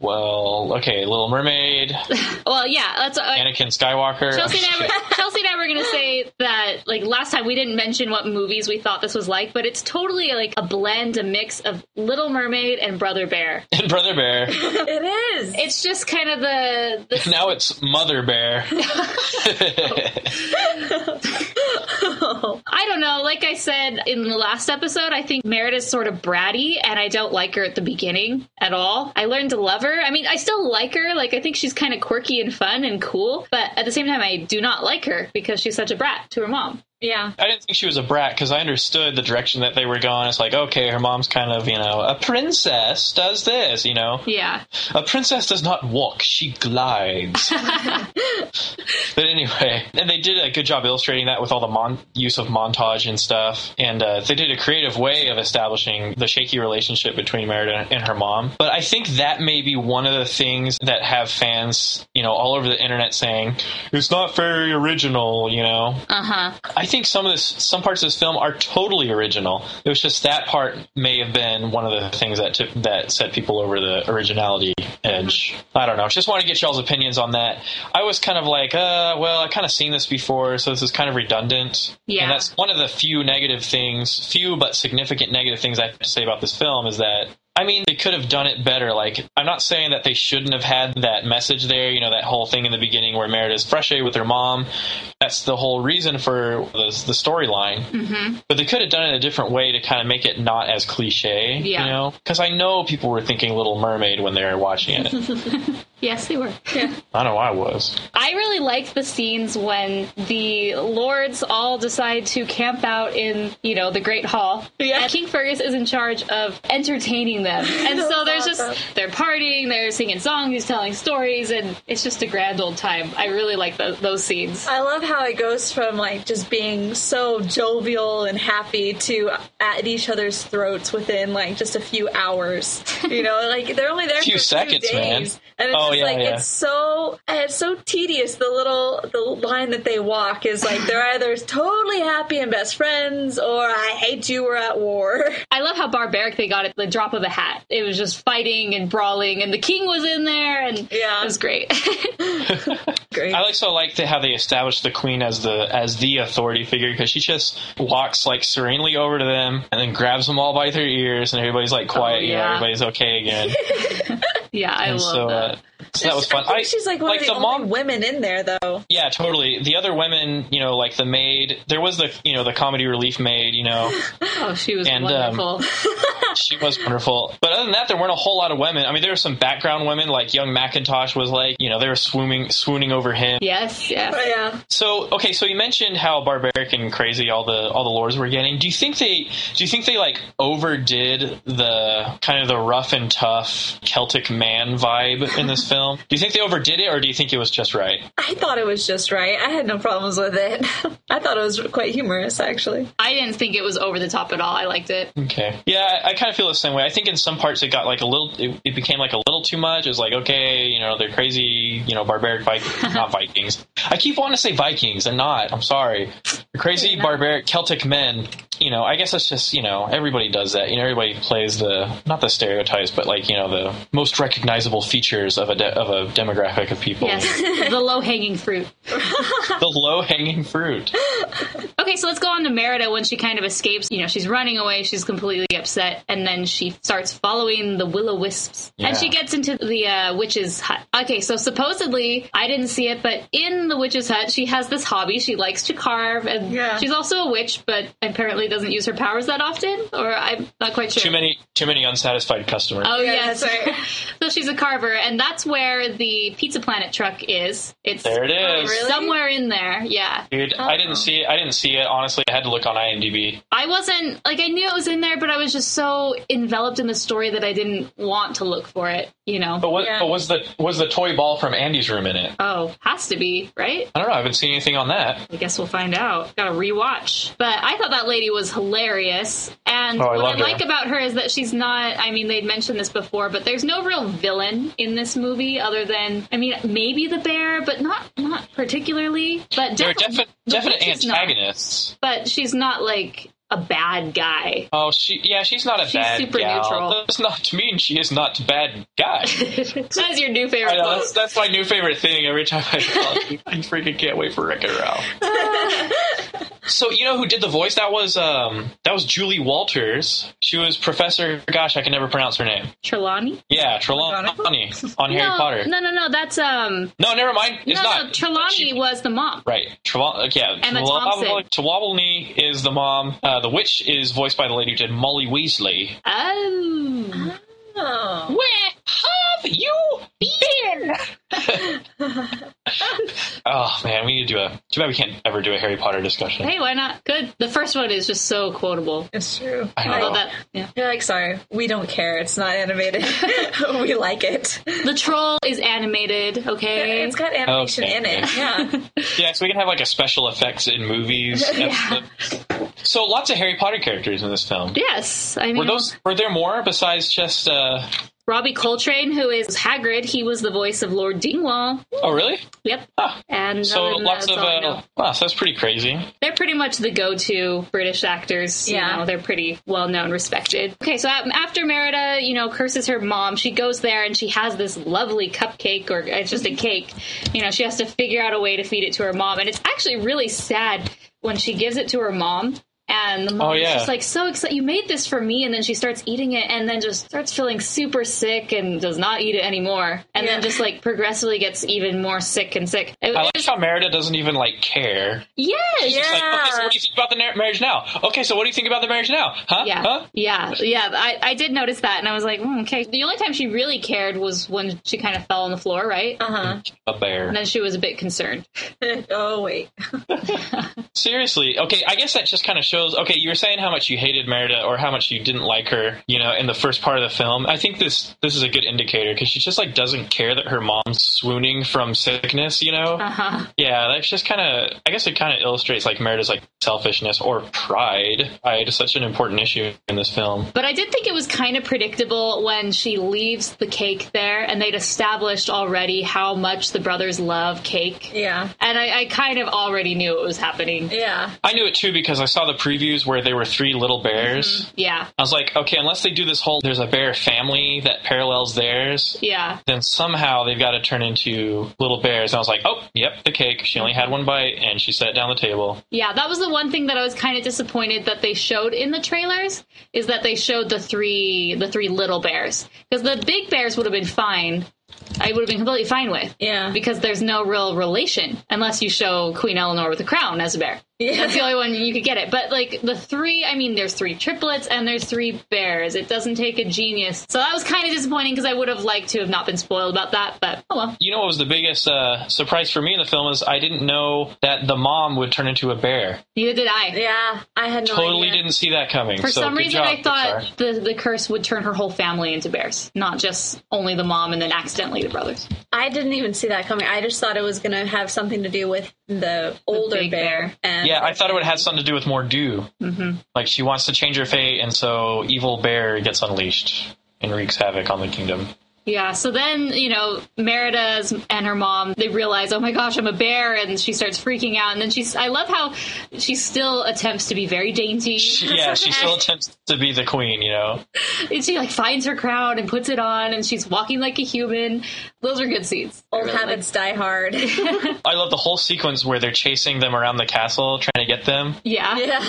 well, okay, Little Mermaid, Well, yeah, that's. Uh, Anakin Skywalker. Chelsea and, I were, Chelsea and I were going to say that, like, last time we didn't mention what movies we thought this was like, but it's totally like a blend, a mix of Little Mermaid and Brother Bear. and Brother Bear. it is. It's just kind of the, the Now it's Mother Bear. I don't know. Like I said in the last episode, I think Merida's sort of bratty, and I don't like her at the beginning at all. I learned to love her. I mean, I still like her. Like, I think she's kind of quirky and fun and cool, but at the same time, I do not like her because she's such a brat to her mom. Yeah. I didn't think she was a brat because I understood the direction that they were going. It's like, okay, her mom's kind of, you know, a princess does this, you know. Yeah. A princess does not walk, she glides. but anyway, and they did a good job illustrating that with all the mon- use of montage and stuff. And uh, they did a creative way of establishing the shaky relationship between Merida and her mom. But I think that may be one of the things that have fans, you know, all over the internet saying, it's not very original, you know. Uh huh. I think some of this, some parts of this film are totally original. It was just that part may have been one of the things that took, that set people over the originality edge. I don't know. Just want to get y'all's opinions on that. I was kind of like, uh, well, I kind of seen this before, so this is kind of redundant. Yeah. And that's one of the few negative things, few but significant negative things I have to say about this film is that. I mean, they could have done it better. Like, I'm not saying that they shouldn't have had that message there, you know, that whole thing in the beginning where Merida's frustrated with her mom. That's the whole reason for the, the storyline. Mm-hmm. But they could have done it a different way to kind of make it not as cliche, Yeah. you know? Because I know people were thinking Little Mermaid when they were watching it. Yes, they were. I know I was. I really liked the scenes when the lords all decide to camp out in, you know, the Great Hall. Yeah. And King Fergus is in charge of entertaining them. And so there's just, they're partying, they're singing songs, he's telling stories, and it's just a grand old time. I really like tho- those scenes. I love how it goes from like just being so jovial and happy to at each other's throats within like just a few hours. You know, like they're only there Few for seconds, a few seconds, man. Days, and it's Oh, just yeah, like yeah. it's so it's so tedious. The little the line that they walk is like they're either totally happy and best friends, or I hate you, we're at war. I love how barbaric they got at the drop of a hat. It was just fighting and brawling, and the king was in there, and Yeah. it was great. Great. I also like the, how they established the queen as the as the authority figure because she just walks like serenely over to them and then grabs them all by their ears and everybody's like oh, quiet, you know, yeah. everybody's okay again. Yeah, I And love so, that. uh, So that was fun. I think she's like one like of the, the only mom- women in there, though. Yeah, totally. The other women, you know, like the maid. There was the, you know, the comedy relief maid. You know, Oh, she was And, um, wonderful. she was wonderful. But other than that, there weren't a whole lot of women. I mean, there were some background women, like young Macintosh was like, you know, they were swooning, swooning over him. yes, yes. But yeah. So okay, so you mentioned how barbaric and crazy all the all the lores were getting. Do you think they do you think they like overdid the kind of the rough and tough Celtic man vibe in this film? Do you think they overdid it, or do you think it was just right? I thought it was just right. I had no problems with it. I thought it was quite humorous, actually. I didn't think it was over the top at all. I liked it. Okay, yeah, I, I kind of feel the same way. I think in some parts it got like a little, it, it became like a little too much. It was like okay, you know, they're crazy, you know, barbaric Vikings, not Vikings. I keep wanting to say Vikings and not. I'm sorry, the crazy barbaric Celtic men. You know, I guess it's just you know everybody does that. You know, everybody plays the not the stereotypes, but like you know the most recognizable features of a de- of a demographic of people. Yes, the low hanging fruit. the low hanging fruit. Okay, so let's go on to Merida when she kind of escapes. You know, she's running away, she's completely upset, and then she starts following the will o wisps. Yeah. And she gets into the uh, witch's hut. Okay, so supposedly, I didn't see it, but in the witch's hut, she has this hobby. She likes to carve, and Yeah. she's also a witch, but apparently doesn't use her powers that often, or I'm not quite sure. Too many too many unsatisfied customers. Oh Yeah, yes, that's right. so she's a carver, and that's where the Pizza Planet truck is. It's there it is. really? somewhere in there. Yeah, Dude, I didn't oh. see it. I didn't see it. Honestly, I had to look on IMDb. I wasn't like I knew it was in there, but I was just so enveloped in the story that I didn't want to look for it. You know. But, what, Yeah. but was the was the toy ball from Andy's room in it? Oh, has to be right. I don't know. I haven't seen anything on that. I guess we'll find out. Got to rewatch. But I thought that lady was hilarious, and Oh, I what I loved her. like about her is that she's not. I mean, they'd mentioned this before, but there's no real villain in this movie other than I mean, maybe the bear, but not not particularly. But There are defi- definite the definite witch is not. antagonists. but she's not like a bad guy. Oh, she yeah, she's not a She's bad super gal. neutral. That's not to mean she is not a bad guy. That's your new favorite I know, that's, that's my new favorite thing. Every time I talk, I freaking can't wait for Wreck It Ralph. so you know who did the voice? That was um that was Julie Walters. She was Professor. Gosh, I can never pronounce her name. Trelawney? Yeah, Trelawney on Harry no, Potter. no, no, no. That's um. No, never mind. It's no, not. no. Trelawney She- was the mom. Right. Trelaw- yeah. Emma Trelawney- Thompson. Trelawney is the mom. Uh, the witch is voiced by the lady who did Molly Weasley. Oh. Oh. Where have you been? oh man, we need to do a. Too bad we can't ever do a Harry Potter discussion. Hey, why not? Good. The first one is just so quotable. It's true. I I love that. Yeah. You're like, sorry, we don't care. It's not animated. we like it. The troll is animated. Okay. It's got animation Okay. in it. Yeah. Yeah, so we can have like a special effects in movies. Yeah. So lots of Harry Potter characters in this film. yes. I mean, Were those? Were there more besides just? uh Robbie Coltrane, who is Hagrid, he was the voice of Lord Dingwall. Oh, really? Yep. Ah, And so lots that, of. that's all I know. Uh, wow, so that's pretty crazy. They're pretty much the go-to British actors. Yeah. You know, they're pretty well known, respected. Okay, so um, after Merida, you know, curses her mom, she goes there and she has this lovely cupcake, or it's just a cake. You know, she has to figure out a way to feed it to her mom, and it's actually really sad when she gives it to her mom. And the mom Oh, is yeah. just like so excited. You made this for me, and then she starts eating it, and then just starts feeling super sick, and does not eat it anymore, and Yeah. then just like progressively gets even more sick and sick. It- I like it's- how Merida doesn't even like care. yes, She's like, okay, so what do you think about the marriage now? Okay, so what do you think about the marriage now? Huh? Yeah, Huh? yeah, yeah. I, I did notice that, and I was like, mm, okay. The only time she really cared was when she kind of fell on the floor, right? Uh huh. A bear. And then she was a bit concerned. oh wait. Seriously. Okay, I guess that just kind of shows. Okay, you were saying how much you hated Merida or how much you didn't like her, you know, in the first part of the film. I think this this is a good indicator because she just like doesn't care that her mom's swooning from sickness, you know. Uh huh. Yeah, that's just kind of. I guess it kind of illustrates like Merida's like selfishness or pride. Pride is such an important issue in this film. But I did think it was kind of predictable when she leaves the cake there, and they'd established already how much the brothers love cake. Yeah. And I, I kind of already knew it was happening. Yeah. I knew it too because I saw the previews where there were three little bears. Mm-hmm. Yeah, I was like, okay, unless they do this whole there's a bear family that parallels theirs, yeah. then somehow they've got to turn into little bears. And I was like, oh, yep, the cake. She only had one bite and she set it down the table. Yeah, that was the one thing that I was kind of disappointed that they showed in the trailers is that they showed the three the three little bears because the big bears would have been fine, I would have been completely fine with. Yeah. Because there's no real relation unless you show Queen Elinor with a crown as a bear. Yeah. That's the only one you could get it. But like the three, I mean, there's three triplets and there's three bears. It doesn't take a genius. So that was kind of disappointing because I would have liked to have not been spoiled about that. But oh well. You know what was the biggest uh, surprise for me in the film is I didn't know that the mom would turn into a bear. Neither did I. Yeah, I had no Totally idea. didn't see that coming. For so some reason, job, I thought the, the curse would turn her whole family into bears, not just only the mom and then accidentally the brothers. I didn't even see that coming. I just thought it was going to have something to do with the older big bear. bear. And Yeah, I thought it would have something to do with more. Mm-hmm. Like she wants to change her fate, and so evil bear gets unleashed and wreaks havoc on the kingdom. Yeah, so then, you know, Merida's and her mom, they realize, oh my gosh, I'm a bear, and she starts freaking out. And then she's, I love how she still attempts to be very dainty. She, yeah, she still attempts to be the queen, you know. And she, like, finds her crown and puts it on, and she's walking like a human. Those are good scenes. Old really like- habits die hard. I love the whole sequence where they're chasing them around the castle, trying to get them. Yeah. yeah.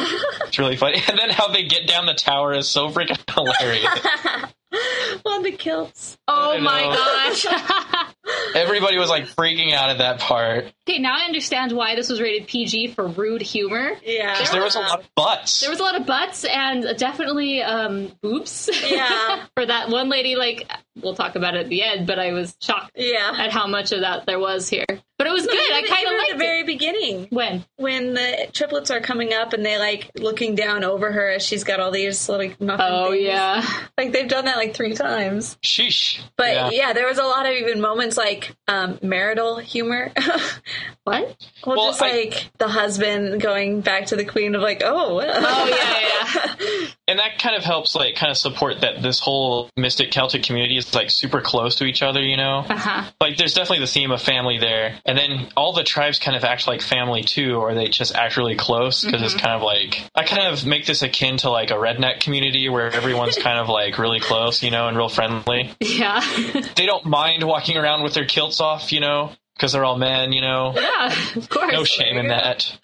It's really funny. And then how they get down the tower is so freaking hilarious. On the kilts. Oh my gosh. Everybody was like freaking out at that part. okay, now I understand why this was rated PG for rude humor. Yeah. There was a lot of butts. There was a lot of butts and definitely um, boobs. Yeah. for that one lady, like, we'll talk about it at the end, but I was shocked Yeah. at how much of that there was here. But it was good. I kind of at liked the it. very beginning When? when the triplets are coming up and they like looking down over her as she's got all these like muffin Oh, things. yeah. like they've done that like three times Sheesh. but Yeah. yeah, there was a lot of even moments like um marital humor What? well, Well, just I- like the husband going back to the queen of like oh Oh, yeah, yeah. And that kind of helps, like, kind of support that this whole mystic Celtic community is, like, super close to each other, you know? Uh huh. Like, there's definitely the theme of family there. And then all the tribes kind of act like family, too, or they just act really close, because it's kind of like, I kind of make this akin to, like, a redneck community where everyone's kind of, like, really close, you know, and real friendly. Yeah. They don't mind walking around with their kilts off, you know? Because they're all men, you know? yeah, of course. No shame in that.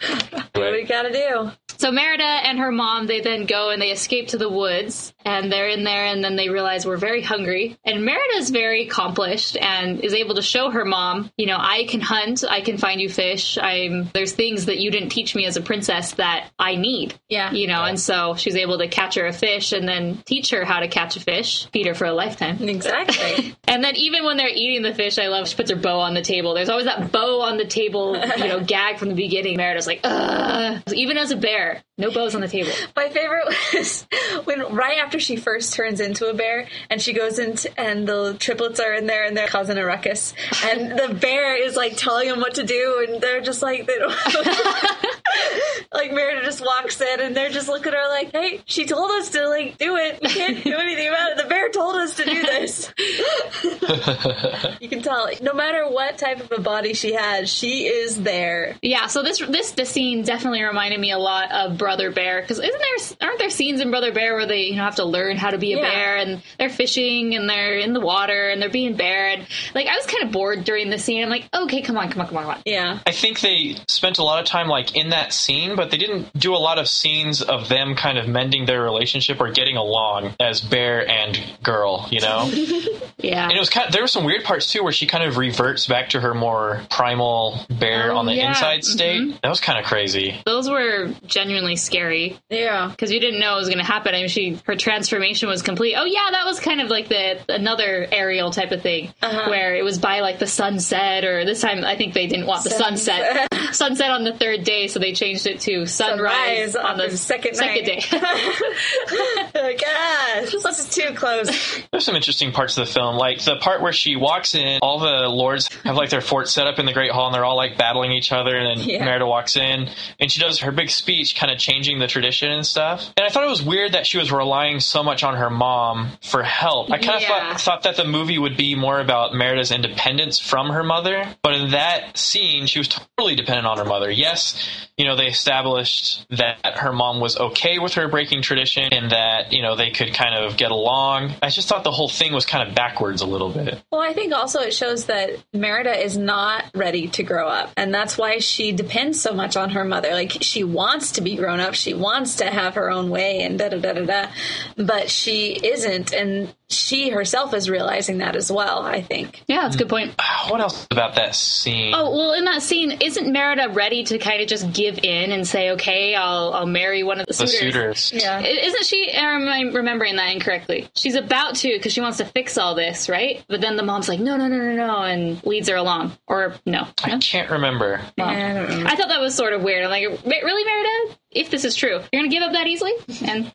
what we gotta do So Merida and her mom, they then go and they escape to the woods, and they're in there, and then they realize we're very hungry. And Merida's very accomplished and is able to show her mom, you know, I can hunt, I can find you fish. I'm there's things that you didn't teach me as a princess that I need. Yeah. you know, and so she's able to catch her a fish and then teach her how to catch a fish, feed her for a lifetime. exactly And then even when they're eating the fish, I love she puts her bow on the table. There's always that bow on the table, you know, gag from the beginning. Merida's like, ugh. Even as a bear, no bows on the table. My favorite was when right after she first turns into a bear and she goes into and the triplets are in there and they're causing a ruckus. And the bear is like telling them what to do and they're just like they don't like Merida just walks in and they're just looking at her like hey she told us to like do it. We can't do anything about it. The bear told us to do this. You can tell. No matter what type of a body she has she is there. Yeah, so this this this scene definitely reminded me a lot of Brother Bear because isn't there aren't there scenes in Brother Bear where they you know have to learn how to be a Yeah. bear and they're fishing and they're in the water and they're being bear and like I was kind of bored during the scene. I'm like, okay, come on, come on, come on, come on. yeah I think they spent a lot of time like in that scene, but they didn't do a lot of scenes of them kind of mending their relationship or getting along as bear and girl, you know? Yeah. and it was kind of, there were some weird parts too where she kind of reverts back to her more primal bear Oh, on the yeah. inside state. Mm-hmm. That was kind of crazy. Those were genuinely scary yeah because you didn't know it was going to happen. I mean, she her transformation was complete. Oh yeah, that was kind of like the another Ariel type of thing Uh-huh. where it was by like the sunset, or this time I think they didn't want the sunset. sunset on the third day, so they changed it to sunrise, Sunrise on the the second second night. day. like ah this is too close There's some interesting parts of the film, like the part where she walks in, all the lords have like their fort set up in the Great Hall, and they're all like battling each other. And then Yeah. Merida walks in, and she does her big speech, kind of changing the tradition and stuff. And I thought it was weird that she was relying so much on her mom for help. I kind of Yeah. thought, thought that the movie would be more about Merida's independence from her mother, but in that scene, she was totally dependent on her mother. Yes, you know they established that her mom was okay with her breaking tradition, and that you know they could kind of get along. I just thought the whole thing was kind of backwards a little bit. Well, I think also it shows that Merida is not ready to grow up. And that's why she depends so much on her mother. Like, she wants to be grown up. She wants to have her own way and da da da da da. But she isn't. And she herself is realizing that as well. I think. Yeah, that's a good point. Ah, what else about that scene? Oh well, in that scene, isn't Merida ready to kind of just give in and say, "Okay, I'll I'll marry one of the, the suitors"? suitors. Yeah. Isn't she? Am I remembering that incorrectly? She's about to because she wants to fix all this, right? But then the mom's like, "No, no, no, no, no," and leads her along. Or no, I can't remember. Well, I don't remember. I thought that was sort of weird. I'm like, really, Merida? If this is true, you're gonna give up that easily? And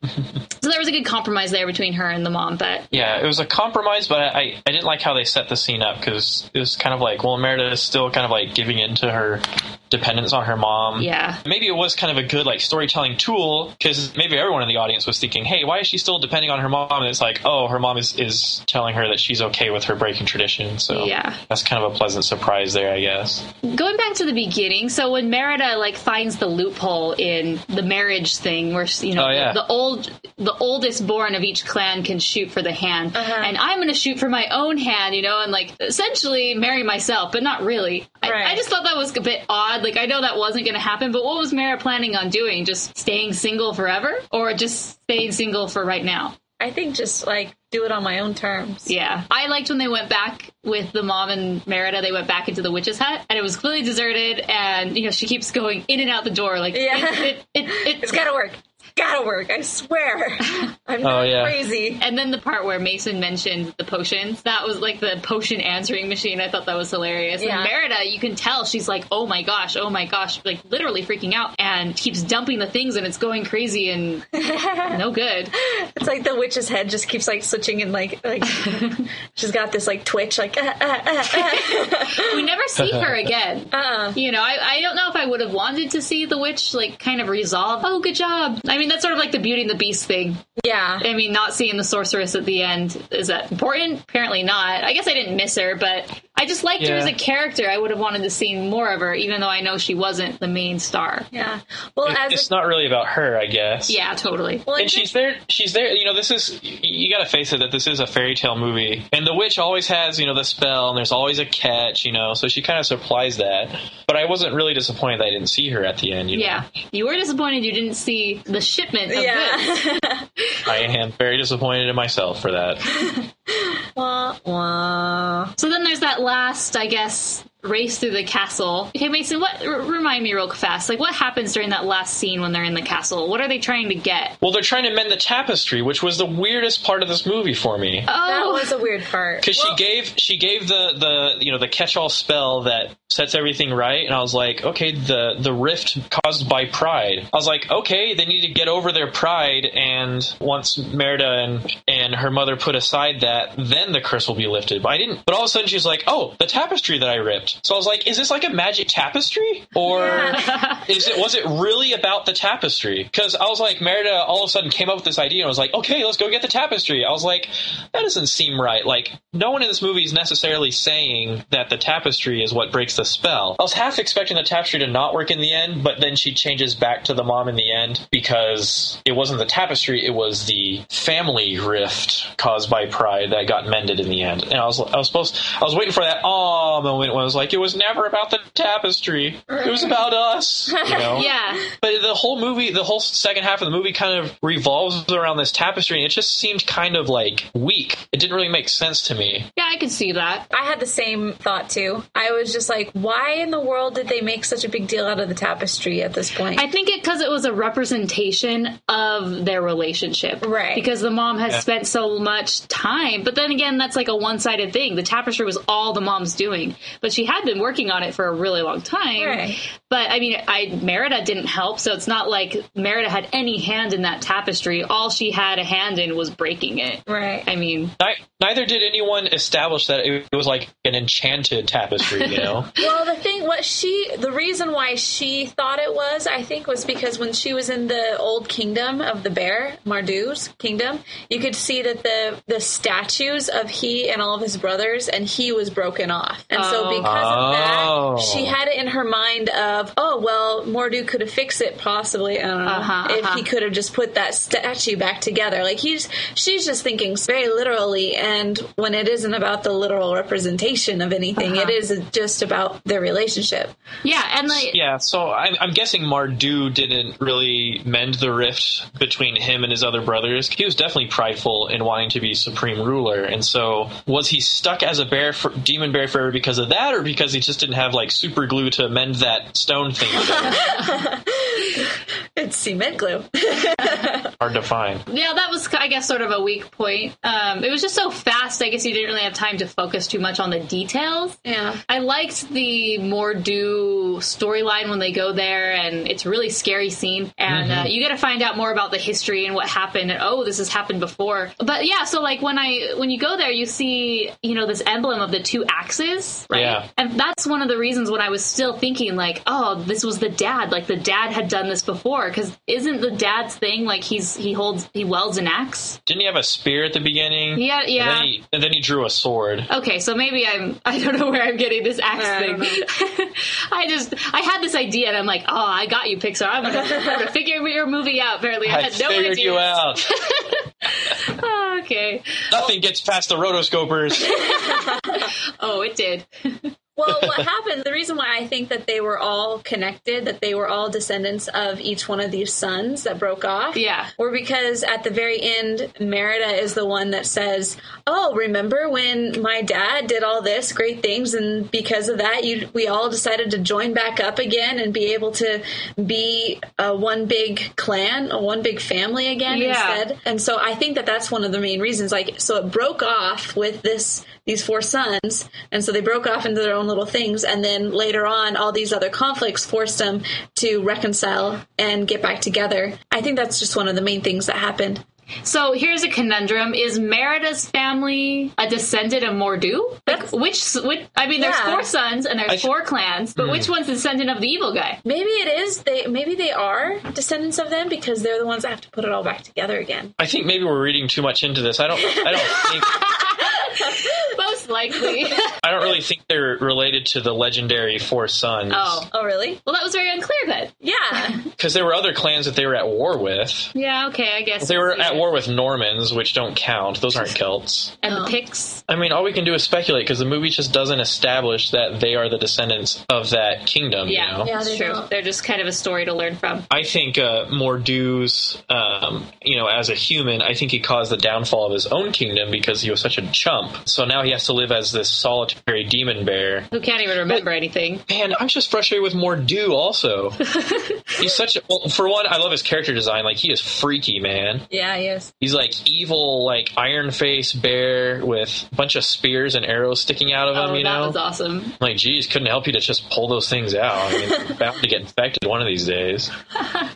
so there was a good compromise there between her and the mom. But Yeah, it was a compromise, but I, I didn't like how they set the scene up because it was kind of like, well, Merida is still kind of like giving in to her dependence on her mom. yeah, Maybe it was kind of a good like storytelling tool because maybe everyone in the audience was thinking, hey, why is she still depending on her mom? And it's like, oh, her mom is, is telling her that she's okay with her breaking tradition. So Yeah. that's kind of a pleasant surprise there, I guess. going back to the beginning. So when Merida like finds the loophole in the marriage thing, where you know Oh, yeah. the, the old the oldest born of each clan can shoot for the hand, Uh-huh. and I'm going to shoot for my own hand, you know, and like essentially marry myself, but not really. I, Right. I just thought that was a bit odd. Like I know that wasn't going to happen, but what was Mara planning on doing? Just staying single forever, or just staying single for right now? I think just like do it on my own terms. Yeah. I liked when they went back with the mom and Merida, they went back into the witch's hut and it was clearly deserted and you know, she keeps going in and out the door like Yeah. it, it, it, It's gotta work. It's gotta work. I swear. I'm Oh, yeah. crazy. and then the part where Mason mentioned the potions, that was like the potion answering machine. I thought that was hilarious. Yeah. And Merida, you can tell she's like, oh my gosh, oh my gosh, like literally freaking out and keeps dumping the things and it's going crazy and no good. It's like the witch's head just keeps like switching and like like she's got this like twitch like uh, uh, uh, uh. We never see her again. Uh-uh. You know, I, I don't know if I would have wanted to see the witch like kind of resolve. Oh, good job. I mean, that's sort of like the Beauty and the Beast thing. Yeah. I mean, not seeing the sorceress at the end is that important? Apparently not. I guess I didn't miss her, but I just liked her as a character. I would have wanted to see more of her, even though I know she wasn't the main star. Yeah. Well, It- as it's a, not really about her, I guess. Yeah, totally. well, and she's there she's there you know this is you gotta face it that this is a fairy tale movie and the witch always has you know the spell and there's always a catch you know so she kind of supplies that but i wasn't really disappointed that i didn't see her at the end you know? Yeah, you were disappointed you didn't see the shipment of goods. yeah. i am very disappointed in myself for that wah, wah. So then there's that last, I guess, race through the castle. Okay, Mason, what r- remind me real fast? Like, what happens during that last scene when they're in the castle? What are they trying to get? well they're trying to mend the tapestry which was the weirdest part of this movie for me Oh, That was a weird part. because Well, she gave she gave the the you know the catch-all spell that sets everything right and i was like okay the the rift caused by pride i was like okay they need to get over their pride and once merida and and her mother put aside that then the curse will be lifted but i didn't but all of a sudden she's like oh the tapestry that i ripped so i was like is this like a magic tapestry? Or is it was it really about the tapestry? Because i was like merida all of a sudden came up with this idea and was like okay let's go get the tapestry. I was like that doesn't seem right. Like no one in this movie is necessarily saying that the tapestry is what breaks the spell. I was half expecting the tapestry to not work in the end but then she changes back to the mom in the end because it wasn't the tapestry it was the family rift caused by pride that got mended in the end. And i was i was supposed i was waiting for that oh moment when i was like it was never about the tapestry it was about us you know yeah. but the whole movie, the whole second half of the movie kind of revolves around this tapestry, and it just seemed kind of like weak. It didn't really make sense to me. Yeah, I could see that. I had the same thought too. I was just like, why in the world did they make such a big deal out of the tapestry at this point? I think it because it was a representation of their relationship, Right. Because the mom has Yeah. spent so much time, but then again, that's like a one-sided thing. The tapestry was all the mom's doing, but she had been working on it for a really long time. Right. But I mean, I Merida didn't help, so it's not like Merida had any hand in that tapestry. All she had a hand in was breaking it. right. I mean, Ni- Neither did anyone establish that it was like an enchanted tapestry, you know? Well, the thing, what she, the reason why she thought it was, I think, was because when she was in the old kingdom of the bear, Mordu's kingdom, you could see that the the statues of he and all of his brothers, and he was broken off, and so Oh. because Oh. that, she had it in her mind of, oh well, Mordu could have fixed it possibly. I don't know Uh-huh, if uh-huh. he could have just put that statue back together. Like he's, she's just thinking very literally, and when it isn't about the literal representation of anything, Uh-huh. it is just about their relationship. yeah, and like, Yeah, so I'm, I'm guessing Mordu didn't really mend the rift between him and his other brothers. He was definitely prideful in wanting to be supreme ruler. And so, was he stuck as a bear, for, demon bear forever because of that, or because he just didn't have like super glue to mend that stone thing? It's cement glue. Hard to find. Yeah, that was, I guess, sort of a weak point. Um, it was just so fast. I guess you didn't really have time to focus too much on the details. yeah. I liked the Mordu storyline when they go there, and it's a really scary scene. And uh, you get to find out more about the history and what happened. And oh, this has happened before. But yeah, so like when I when you go there, you see you know this emblem of the two axes, right? Yeah. And that's one of the reasons when I was still thinking like, oh, this was the dad. Like the dad had done this before. Because isn't the dad's thing like he's he holds he welds an axe? Didn't he have a spear at the beginning? Yeah, yeah. And then he, and then he drew a sword. Okay, so maybe I'm I don't know where I'm getting this axe I thing. I just I had this idea and I'm like, oh, I got you, Pixar. I'm gonna, I'm gonna figure your movie out. Apparently, I, I had no figured idea. you out. Oh, okay. Nothing gets past the rotoscopers. Oh, it did. Well, what happened, the reason why I think that they were all connected, that they were all descendants of each one of these sons that broke off, Yeah. were because at the very end, Merida is the one that says, Oh, remember when my dad did all this great things, and because of that, you, we all decided to join back up again and be able to be a one big clan, a one big family again Yeah. instead. And so I think that that's one of the main reasons. Like, so it broke off with this these four sons, and so they broke off into their own little things, and then later on, all these other conflicts forced them to reconcile and get back together. I think that's just one of the main things that happened. So here's a conundrum: Is Merida's family a descendant of Mordu? Like which? which I mean, there's Yeah. four sons and there's I th- four clans, but mm-hmm. which one's the descendant of the evil guy? Maybe it is they. Maybe they are descendants of them because they're the ones that have to put it all back together again. I think maybe we're reading too much into this. I don't. I don't think. Most likely. I don't really think they're related to the legendary Four Sons. oh, Oh, really? well, that was very unclear then. Yeah. because there were other clans that they were at war with. Yeah. Okay. I guess They were at war with Normans, which don't count. Those aren't Celts. and Oh. the Picts. I mean, all we can do is speculate because the movie just doesn't establish that they are the descendants of that kingdom. Yeah, You know? Yeah, that's they true. don't. They're just kind of a story to learn from. I think uh, Mordu's, um, you know, as a human, I think he caused the downfall of his own kingdom because he was such a chump. So now he has to live as this solitary demon bear. Who can't even remember anything. Man, I'm just frustrated with Mordu. Also, he's such a. Well, for one, I love his character design. Like he is freaky, man. Yeah. Yes. He's like evil, like iron face bear with a bunch of spears and arrows sticking out of him. Oh, you that know, that was awesome. like, geez, couldn't help you to just pull those things out. I mean, bound to get infected one of these days.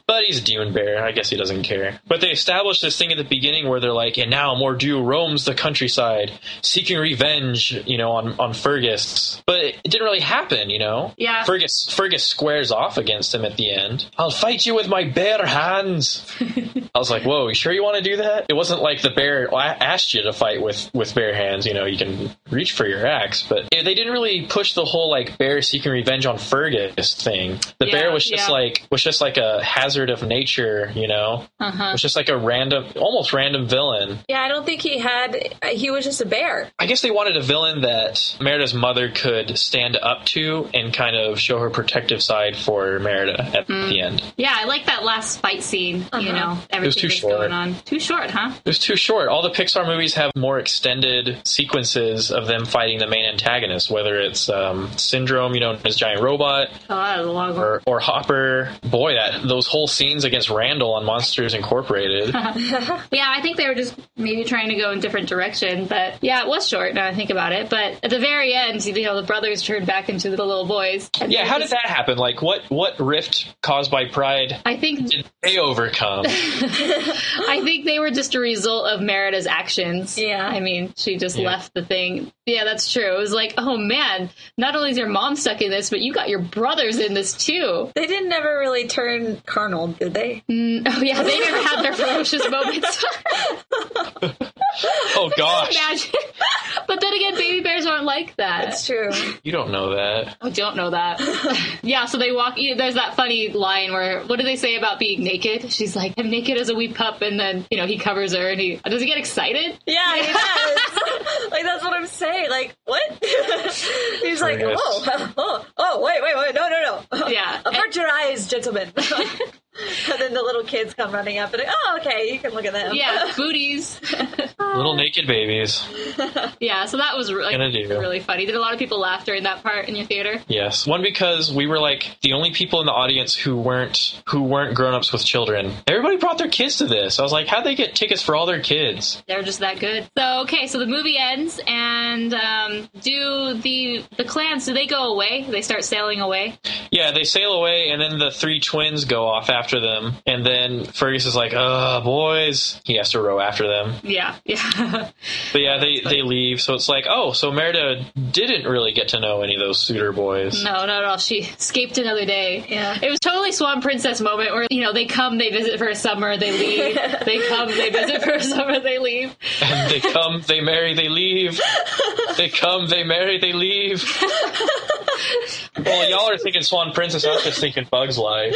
But he's a demon bear. I guess he doesn't care. But they established this thing at the beginning where they're like, and now Mordu roams the countryside, seeking revenge, you know, on on Fergus. But it, didn't really happen, you know. Yeah. Fergus Fergus squares off against him at the end. I'll fight you with my bare hands. I was like, whoa, you sure you want to do that? It wasn't like the bear asked you to fight with with bare hands. You know, you can reach for your axe, but they didn't really push the whole like bear seeking revenge on Fergus thing. The Yeah, bear was just yeah. like was just like a hazard of nature. You know, Uh-huh. it was just like a random, almost random villain. Yeah. I don't think he had. He was just a bear. I guess they wanted a villain that Merida's mother could stand up to and kind of show her protective side for Merida at Hmm. the end. Yeah, I like that last fight scene. You know, everything too that's short. going on. Too short, huh? It was too short. All the Pixar movies have more extended sequences of them fighting the main antagonist, whether it's um, Syndrome, you know, his giant robot, Oh, that a long one. or, or Hopper. Boy, that those whole scenes against Randall on Monsters Incorporated. Yeah, I think they were just maybe trying to go in different direction, but yeah, it was short. Now I think about it, but at the very end, you know, the brothers turned back into the little boys. and yeah, they how did that happen? Like, what what rift caused by pride I think did they overcome? I think they were just a result of Merida's actions. Yeah. I mean, she just Yeah. left the thing. Yeah, that's true. It was like, oh man, not only is your mom stuck in this, but you got your brothers in this too. They didn't ever really turn carnal, did they? Mm, oh yeah, they never had their ferocious moments. oh gosh, Imagine. But then again, baby bears aren't like that. That's true. you don't know that. I don't know that. yeah, so they walk. yeah, There's that funny line where what do they say about being naked? She's like, "I'm naked as a wee pup," and then you know he covers her, and he does he get excited? Yeah, he does. like that's what I'm saying. Like what? He's like, oh, oh, oh, wait, wait, wait, no, no, no. Yeah. Avert your eyes, gentlemen. And then the little kids come running up and oh, okay, you can look at them. Yeah, booties. Little naked babies. yeah, so that was like, Gonna really funny. Did a lot of people laugh during that part in your theater? Yes. One because we were like the only people in the audience who weren't who weren't grown ups with children. Everybody brought their kids to this. I was like, how'd they get tickets for all their kids? They're just that good. So okay, so the movie ends, and um, do the the clans do they go away? They start sailing away. Yeah, they sail away, and then the three twins go off after them, and then Fergus is like, "Uh, boys," he has to row after them. Yeah, yeah. But yeah, they they leave, so it's like, oh, so Merida didn't really get to know any of those suitor boys. no, not at all. She escaped another day. Yeah. It was totally Swan Princess moment where you know they come, they visit for a summer, they leave. they come, they visit for a summer, they leave. And they come, they marry, they leave. They come, they marry, they leave. well, y'all are thinking Swan Princess. I was just thinking Bug's Life.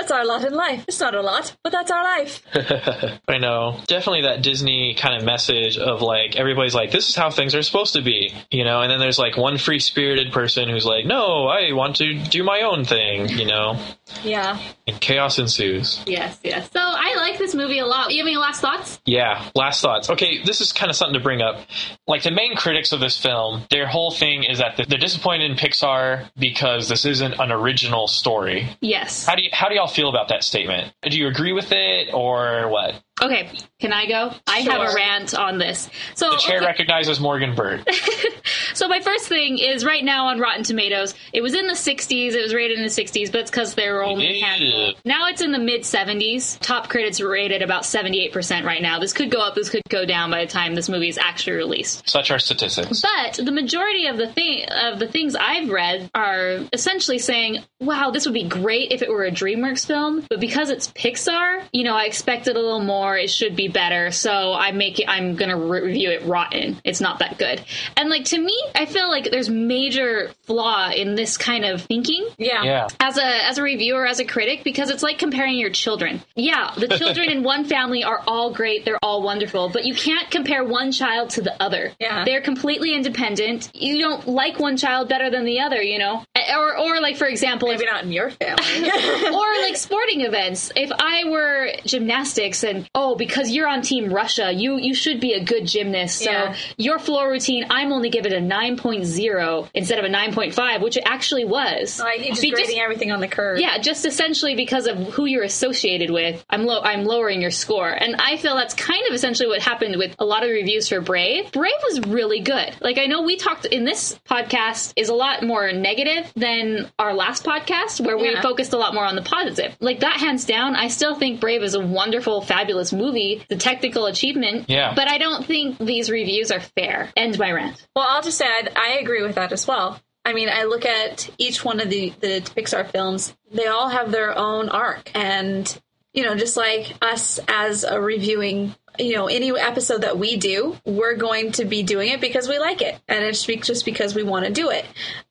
That's our lot in life. It's not a lot, but that's our life. I know. Definitely that Disney kind of message of like everybody's like, this is how things are supposed to be, you know. And then there's like one free spirited person who's like, no, I want to do my own thing, you know. Yeah. And chaos ensues. Yes, yes. So I like this movie a lot. You have any last thoughts? Yeah, last thoughts. Okay, this is kind of something to bring up. Like the main critics of this film, their whole thing is that they're disappointed in Pixar because this isn't an original story. Yes. How do you how do y'all feel about that statement? Do you agree with it or what? Okay, can I go? I have a rant on this. So The chair okay. recognizes Morgan Bird. So my first thing is right now on Rotten Tomatoes, it was in the 60s. It was rated in the 60s, but it's because there were only handful. Now it's in the mid 70s. Top critics rated about 78% right now. This could go up. This could go down by the time this movie is actually released. Such are statistics. But the majority of the thing of the things I've read are essentially saying, "Wow, this would be great if it were a DreamWorks film, but because it's Pixar, you know, I expected a little more. It should be better, so I make it. I'm gonna review it rotten. It's not that good." And like to me, I feel like there's major flaw in this kind of thinking Yeah. Yeah. as a as a reviewer as a critic because it's like comparing your children yeah the children in one family are all great they're all wonderful but you can't compare one child to the other Yeah. they're completely independent you don't like one child better than the other you know or or like for example if, Maybe not in your family. or like sporting events if i were gymnastics and oh because you're on team russia you you should be a good gymnast so Yeah. your floor routine i'm only give it a 9.0 instead of a 9.5 which it actually was oh, like you're just Be- grading everything on the curve. yeah, just essentially because of who you're associated with, I'm low. I'm lowering your score, and I feel that's kind of essentially what happened with a lot of reviews for Brave. Brave was really good. Like I know we talked in this podcast is a lot more negative than our last podcast where we Yeah. focused a lot more on the positive. Like that, hands down, I still think Brave is a wonderful, fabulous movie. The technical achievement, Yeah. But I don't think these reviews are fair. End my rant. Well, I'll just say I, I agree with that as well. I mean, I look at each one of the, the Pixar films, they all have their own arc. And, you know, just like us as a reviewing, you know, any episode that we do, we're going to be doing it because we like it. And it's just because we want to do it.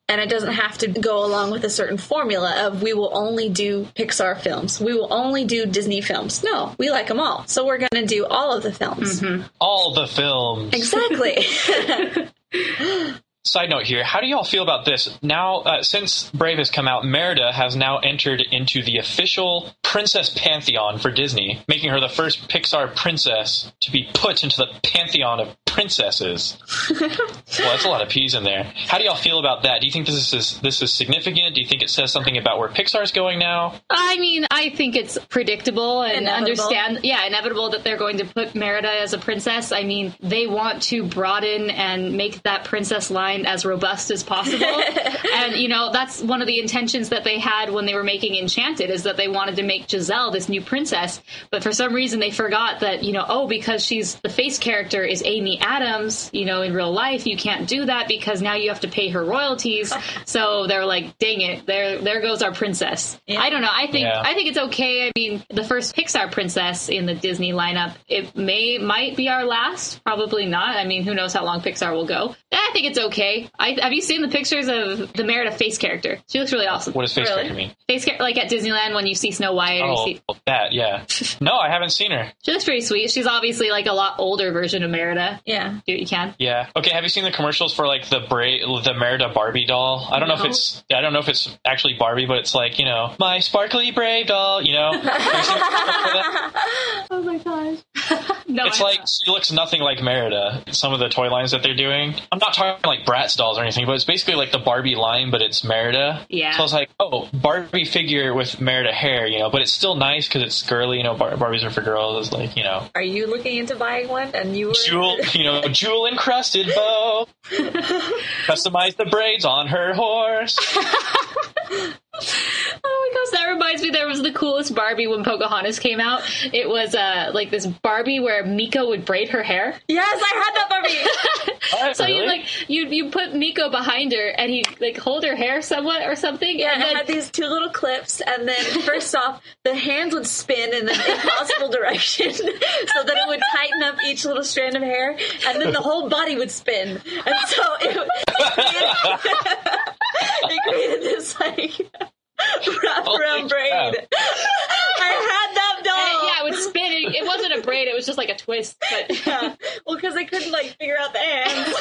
And it doesn't have to go along with a certain formula of we will only do Pixar films. We will only do Disney films. No, we like them all. So we're going to do all of the films. All the films. Exactly. Side note here, how do y'all feel about this? Now, uh, since Brave has come out, Merida has now entered into the official princess pantheon for Disney, making her the first Pixar princess to be put into the pantheon of princesses. well, that's a lot of P's in there. How do y'all feel about that? Do you think this is this is significant? Do you think it says something about where Pixar's going now? I mean, I think it's predictable and Inevitable. understand. Yeah, inevitable that they're going to put Merida as a princess. I mean, they want to broaden and make that princess line as robust as possible. and you know, that's one of the intentions that they had when they were making Enchanted is that they wanted to make Giselle this new princess. But for some reason, they forgot that you know, oh, because she's the face character is Amy Adams. You know, in real life, you can't do that because now you have to pay her royalties. so they're like, dang it, there, there goes our princess. Yeah. I don't know. I think Yeah. I think it's okay. I mean, the first Pixar princess in the Disney lineup, it may might be our last. Probably not. I mean, who knows how long Pixar will go? I think it's okay. I, have you seen the pictures of the Merida face character? She looks really awesome. What does face Really? character mean? Face character, like at Disneyland when you see Snow White. Or Oh, you see, that, yeah. No, I haven't seen her. she looks pretty sweet. She's obviously like a lot older version of Merida. Yeah. do what you can. Yeah. Okay. Have you seen the commercials for like the Bra- the Merida Barbie doll? I don't know if it's I don't know if it's actually Barbie, but it's like you know my sparkly Brave doll. You know, Have you seen the commercial for that? Oh my gosh. No, it's I like haven't. she looks nothing like Merida. Some of the toy lines that they're doing. I'm not talking like Bratz dolls or anything, but it's basically like the Barbie line, but it's Merida. Yeah. So I was like, oh, Barbie figure with Merida hair, you know, but it's still nice because it's girly. You know, Bar- Barbies are for girls. It's like you know, Are you looking into buying one? And you were jewel, you know, jewel encrusted bow. Customize the braids on her horse. Oh my gosh, that reminds me there was the coolest Barbie when Pocahontas came out. It was uh like this Barbie where Meeko would braid her hair. Yes, I had that Barbie. What, So you like you you put Meeko behind her and he like hold her hair somewhat or something. Yeah, and it then, had these two little clips, and then first off, the hands would spin in the impossible direction so that it would tighten up each little strand of hair, and then the whole body would spin. And so it, it, it created this like wraparound Holy braid. It, it wasn't a braid; it was just like a twist. But Yeah. Well, because I couldn't like figure out the hands.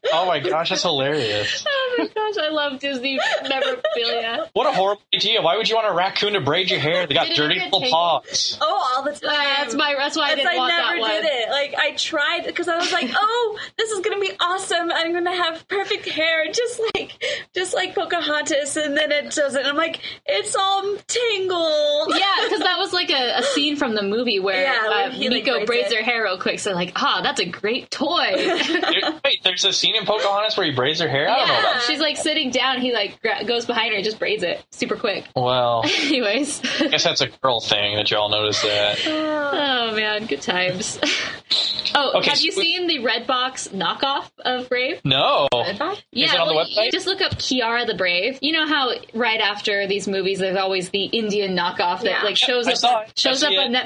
oh my gosh, that's hilarious. oh my gosh, I love Disney memorabilia. What a horrible idea. Why would you want a raccoon to braid your hair? They got dirty little taken? paws. Oh, all the time. That's my. That's why I didn't I want never that one. did it. Like I tried because I was like, "Oh, this is gonna be awesome! I'm gonna have perfect hair, just like, just like Pocahontas." And then it doesn't. And I'm like, "It's all tangled." Yeah, because that was like a, a scene from the movie where Yeah, where uh, he, like, Meeko braids braids it. her hair real quick. So like, ah, that's a great toy. There- Wait, there's a scene in Pocahontas where he braids her hair? I don't know yeah, about she's like sitting down. He like gra- goes behind her and just braids it super quick. Well, Anyways, I guess that's a girl thing that y'all noticed that. oh man, good times. oh, Okay, have you so- seen the Redbox knockoff of Brave? No. Yeah, Is it on the well, website? just look up Kiara the Brave. You know how right after these movies, there's always the Indian knockoff that Yeah. like shows I up shows up see on it.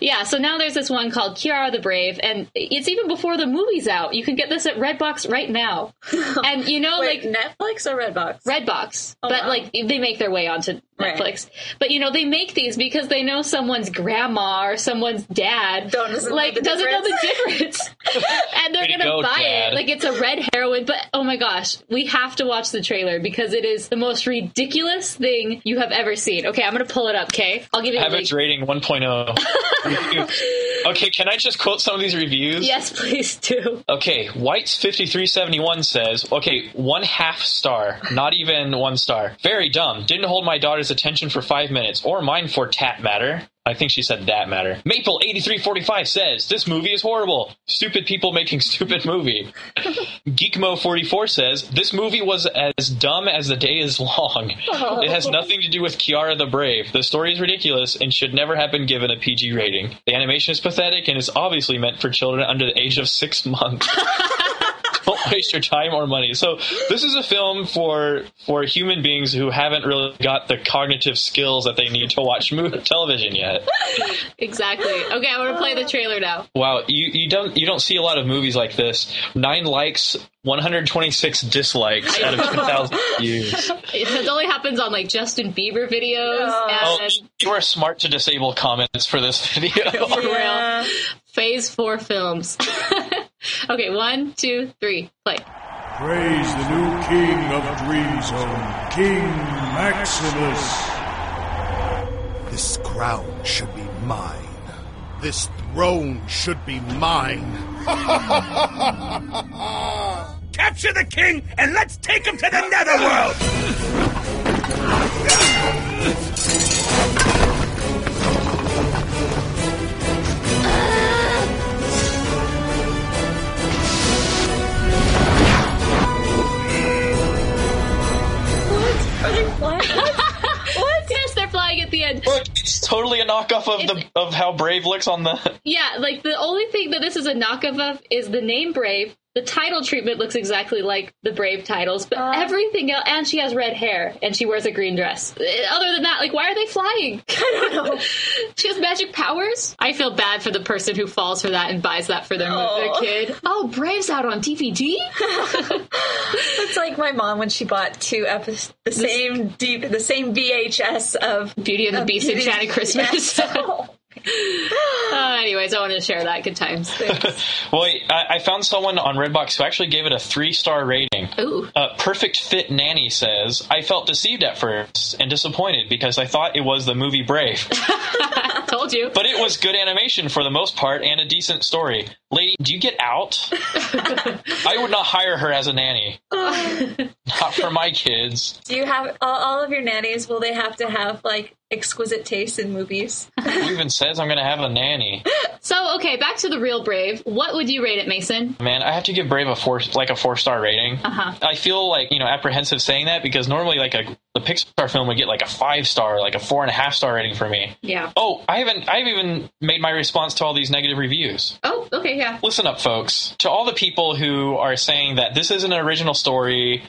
Yeah, so now there's this one called Kiara the Brave, and it's even before the movie's out. You can get this at Redbox right now. and you know, Wait, like Netflix or Redbox? Redbox, Oh, but wow. like they make their way onto Right. Netflix. But you know, they make these because they know someone's grandma or someone's dad Don't- doesn't know like the doesn't know the difference, and they're Way gonna go, buy Dad. it. Like it's a red heroin, but oh my gosh, we have to watch the trailer because it is the most ridiculous thing you have ever seen. Okay, I'm gonna pull it up. Okay, I'll give you a link. Average rating 1.0. okay, can I just quote some of these reviews? Yes, please do. Okay, White's 5371 says, okay, one half star, not even one star. Very dumb. Didn't hold my daughter's attention for five minutes, or mine for tat matter. I think she said that matter. Maple8345 says, this movie is horrible. Stupid people making stupid movie. Geekmo44 says, this movie was as dumb as the day is long. It has nothing to do with Kiara the Brave. The story is ridiculous and should never have been given a PG rating. The animation is pathetic and is obviously meant for children under the age of six months. Don't waste your time or money. So this is a film for for human beings who haven't really got the cognitive skills that they need to watch movie, television yet. Exactly. Okay, I'm gonna play the trailer now. Wow, you, you don't you don't see a lot of movies like this. Nine likes, 126 dislikes out of 2,000 views. It only happens on like Justin Bieber videos Oh, and you are smart to disable comments for this video. for real. Phase four films. okay, one, two, three, play. Praise the new king of Dream Zone, King Maximus. This crown should be mine. This throne should be mine. Capture the king and let's take him to the netherworld! Are they? What? Yes, they're flying at the end. Look, it's totally a knockoff of the of how Brave looks on the. Yeah, like the only thing that this is a knockoff of is the name Brave. The title treatment looks exactly like the Brave titles, but everything else, and she has red hair and she wears a green dress. Uh, Other than that, like, why are they flying? I don't know. she has magic powers. I feel bad for the person who falls for that and buys that for their, their Oh. kid. Oh, Brave's out on DVD. It's like my mom when she bought two episodes, the same deep, the same VHS of Beauty and the of Beast and Beauty- Enchanted Christmas. Yes. Oh my Uh, anyways, I wanted to share that. Good times. Well, I, I found someone on Redbox who actually gave it a three star rating. Ooh. Uh, Perfect Fit Nanny says, I felt deceived at first and disappointed because I thought it was the movie Brave. Told you. But it was good animation for the most part and a decent story. Lady, do you get out? I would not hire her as a nanny. not for my kids. Do you have all, all of your nannies? Will they have to have like exquisite taste in movies? Who even says I'm going to have a nanny? So, okay, back to the real Brave. What would you rate it, Mason? Man, I have to give Brave a four, like a four star rating. Uh-huh. I feel like you know apprehensive saying that because normally like a the Pixar film would get like a five star, like a four and a half star rating for me. Yeah. Oh, I haven't. I've even made my response to all these negative reviews. Oh, okay, yeah. Listen up, folks. To all the people who are saying that this isn't an original story,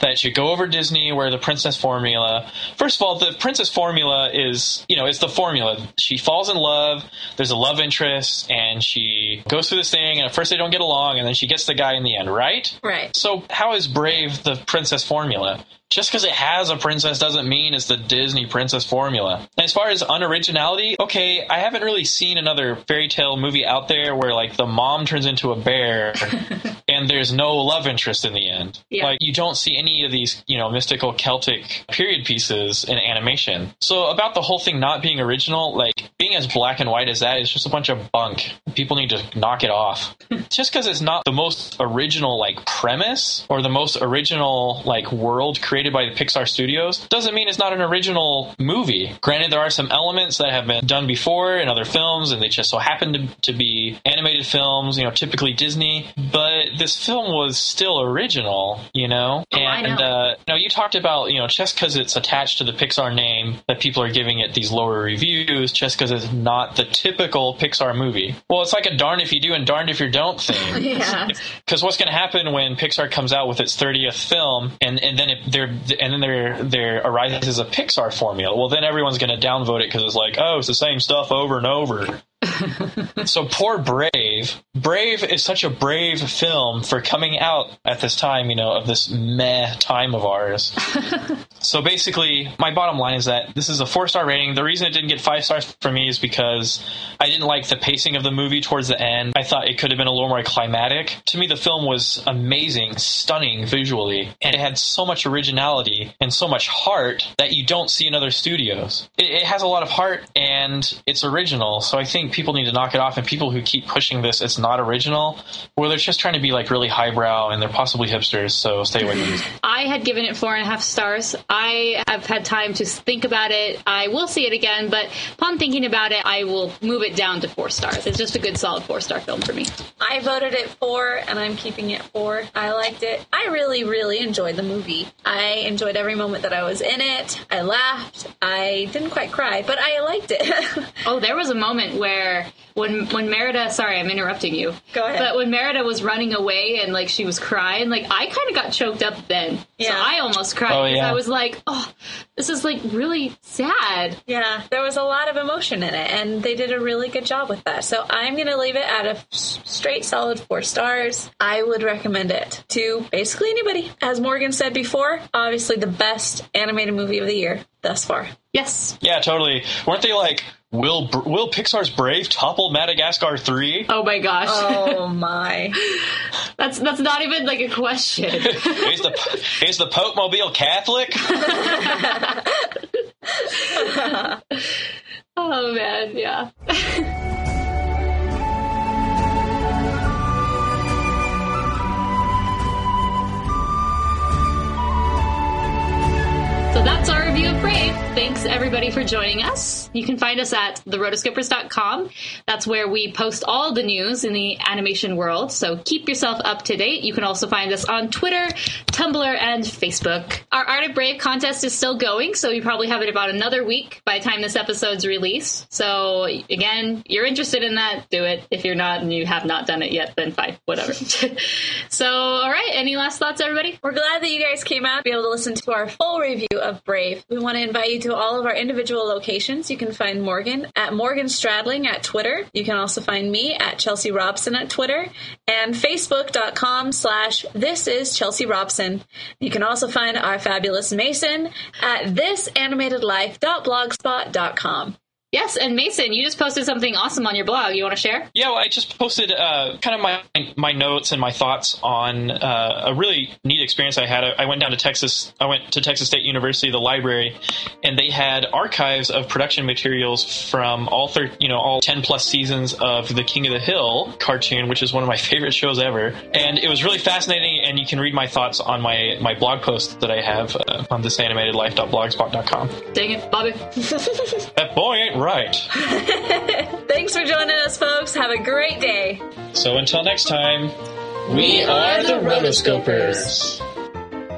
that you go over Disney where the princess formula. First of all, the princess formula is, you know, it's the formula. She falls in love, there's a love interest, and she goes through this thing, and at first they don't get along, and then she gets the guy in the end, right? Right. So, how is Brave the princess formula? Just because it has a princess doesn't mean it's the Disney princess formula. And as far as unoriginality, okay, I haven't really seen another fairy tale movie out there where like the mom turns into a bear and there's no love interest in the end. Yeah. Like you don't see any of these, you know, mystical Celtic period pieces in animation. So about the whole thing not being original, like being as black and white as that is just a bunch of bunk. People need to knock it off. just because it's not the most original like premise or the most original like world created by the Pixar studios doesn't mean it's not an original movie. Granted, there are some elements that have been done before in other films, and they just so happen to, to be animated films, you know, typically Disney. But this film was still original, you know. Oh, and know. uh, you know, you talked about you know just because it's attached to the Pixar name that people are giving it these lower reviews, just because it's not the typical Pixar movie. Well, it's like a darn if you do and darned if you don't thing. Yeah. Because what's going to happen when Pixar comes out with its 30th film, and, and then it, there and then there there arises a Pixar formula? Well, then everyone's going to downvote it because it's like, oh, it's the same stuff over and over. So poor Brave. Brave is such a brave film for coming out at this time, you know, of this meh time of ours. so basically, my bottom line is that this is a four star rating. The reason it didn't get five stars for me is because I didn't like the pacing of the movie towards the end. I thought it could have been a little more climatic. To me, the film was amazing, stunning visually, and it had so much originality and so much heart that you don't see in other studios. It, it has a lot of heart and it's original. So I think people need to knock it off. And people who keep pushing this, it's not original, or they're just trying to be like really highbrow and they're possibly hipsters. So stay away from these. I had given it four and a half stars. I have had time to think about it. I will see it again, but upon thinking about it, I will move it down to four stars. It's just a good, solid four star film for me. I voted it four, and I'm keeping it four. I liked it. I really, really enjoyed the movie. I enjoyed every moment that I was in it. I laughed. I didn't quite cry, but I liked it. Oh, there was a moment where when when Merida, sorry, I'm interrupting you. Go ahead. But when Merida was running away and like she was crying, like I kind of got choked up then. So Yeah. I almost cried Oh, yeah. I was like, oh, this is like really sad. yeah, there was a lot of emotion in it, and they did a really good job with that. So I'm going to leave it at a straight solid four stars. I would recommend it to basically anybody. As Morgan said before, obviously the best animated movie of the year thus far. Yes. Yeah, totally. Weren't they like, will will Pixar's Brave topple Madagascar three? Oh my gosh. Oh my. That's that's not even like a question. Is the is the Pope Mobile Catholic? oh man, yeah. So that's our review of Brave. Thanks everybody for joining us. You can find us at therotoscopers.com. That's where we post all the news in the animation world. So keep yourself up to date. You can also find us on Twitter, Tumblr, and Facebook. Our Art of Brave contest is still going, so you probably have it about another week by the time this episode's released. So again, you're interested in that, do it. If you're not and you have not done it yet, then fine, whatever. so all right, any last thoughts, everybody? We're glad that you guys came out to be able to listen to our full review of Brave. We want to invite you to all of our individual locations. You can find Morgan at Morgan Stradling at Twitter. You can also find me at Chelsea Robson at Twitter and Facebook.com slash This is Chelsea Robson. You can also find our fabulous Mason at ThisAnimatedLife.blogspot.com. Yes, and Mason, you just posted something awesome on your blog. You want to share? Yeah, well, I just posted uh, kind of my my notes and my thoughts on uh, a really neat experience I had. I, I went down to Texas. I went to Texas State University, the library, and they had archives of production materials from all thir- you know all ten plus seasons of the King of the Hill cartoon, which is one of my favorite shows ever. And it was really fascinating. And you can read my thoughts on my my blog post that I have uh, on thisanimatedlife.blogspot.com. Dang it, Bobby. That boy ain't right. Thanks for joining us, folks. Have a great day. So until next time, We are the Rotoscopers.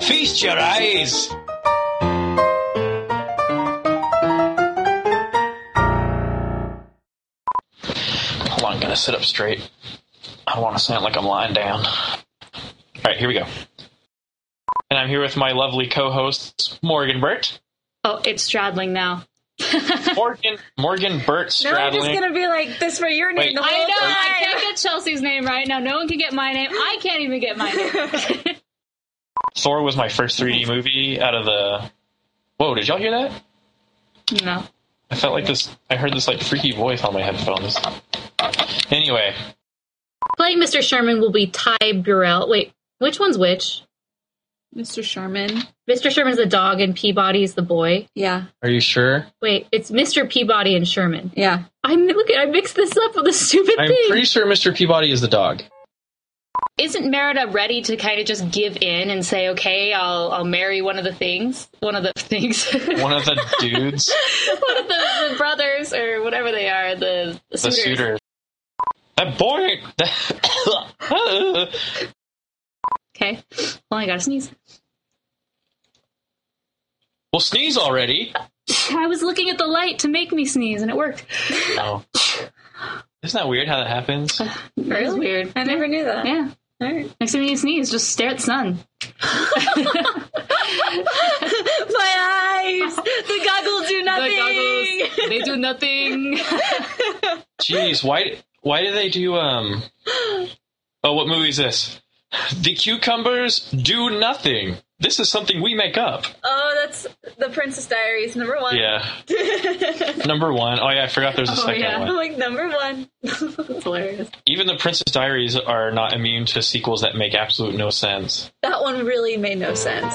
feast your eyes. Hold on, I'm gonna sit up straight. I don't want to sound like I'm lying down. All right, here we go. And I'm here with my lovely co-hosts, Morgan Burt, Oh, it's straddling now. Morgan Morgan Burt No, I'm just gonna be like this for your name Wait. the I whole know. I can't get Chelsea's name right now. No one can get my name. I can't even get my name. Thor was my first 3D movie out of the. Whoa! Did y'all hear that? no. I felt like this. I heard this like freaky voice on my headphones. Anyway, Playing Mr. Sherman will be Ty Burrell. Wait, which one's which? Mr. Sherman. Mr. Sherman's the dog and Peabody's the boy. Yeah, are you sure? Wait, it's Mr. Peabody and Sherman. yeah. I'm look. I mixed this up with a stupid I'm thing. pretty sure Mr. Peabody is the dog. Isn't Merida ready to kind of just give in and say, "Okay, I'll I'll marry one of the things, one of the things, One of the dudes, one of the, the brothers or whatever they are, the, the the suitors." suitor. That boy. Okay, well, I gotta sneeze. Well, sneeze already. I was looking at the light to make me sneeze, and it worked. Oh. Isn't that weird how that happens? That was weird. I never knew that. Yeah. All right. Next time you sneeze, just stare at the sun. My eyes. The goggles do nothing. The goggles, they do nothing. Jeez, why? Why do they do um? Oh, what movie is this? The cucumbers do nothing. This is something we make up. Oh, that's the Princess Diaries number one. Yeah. Number one. Oh yeah, I forgot there's a Oh, second yeah. one. I'm like number one. That's hilarious. Even the Princess Diaries are not immune to sequels that make absolute no sense. That one really made no sense.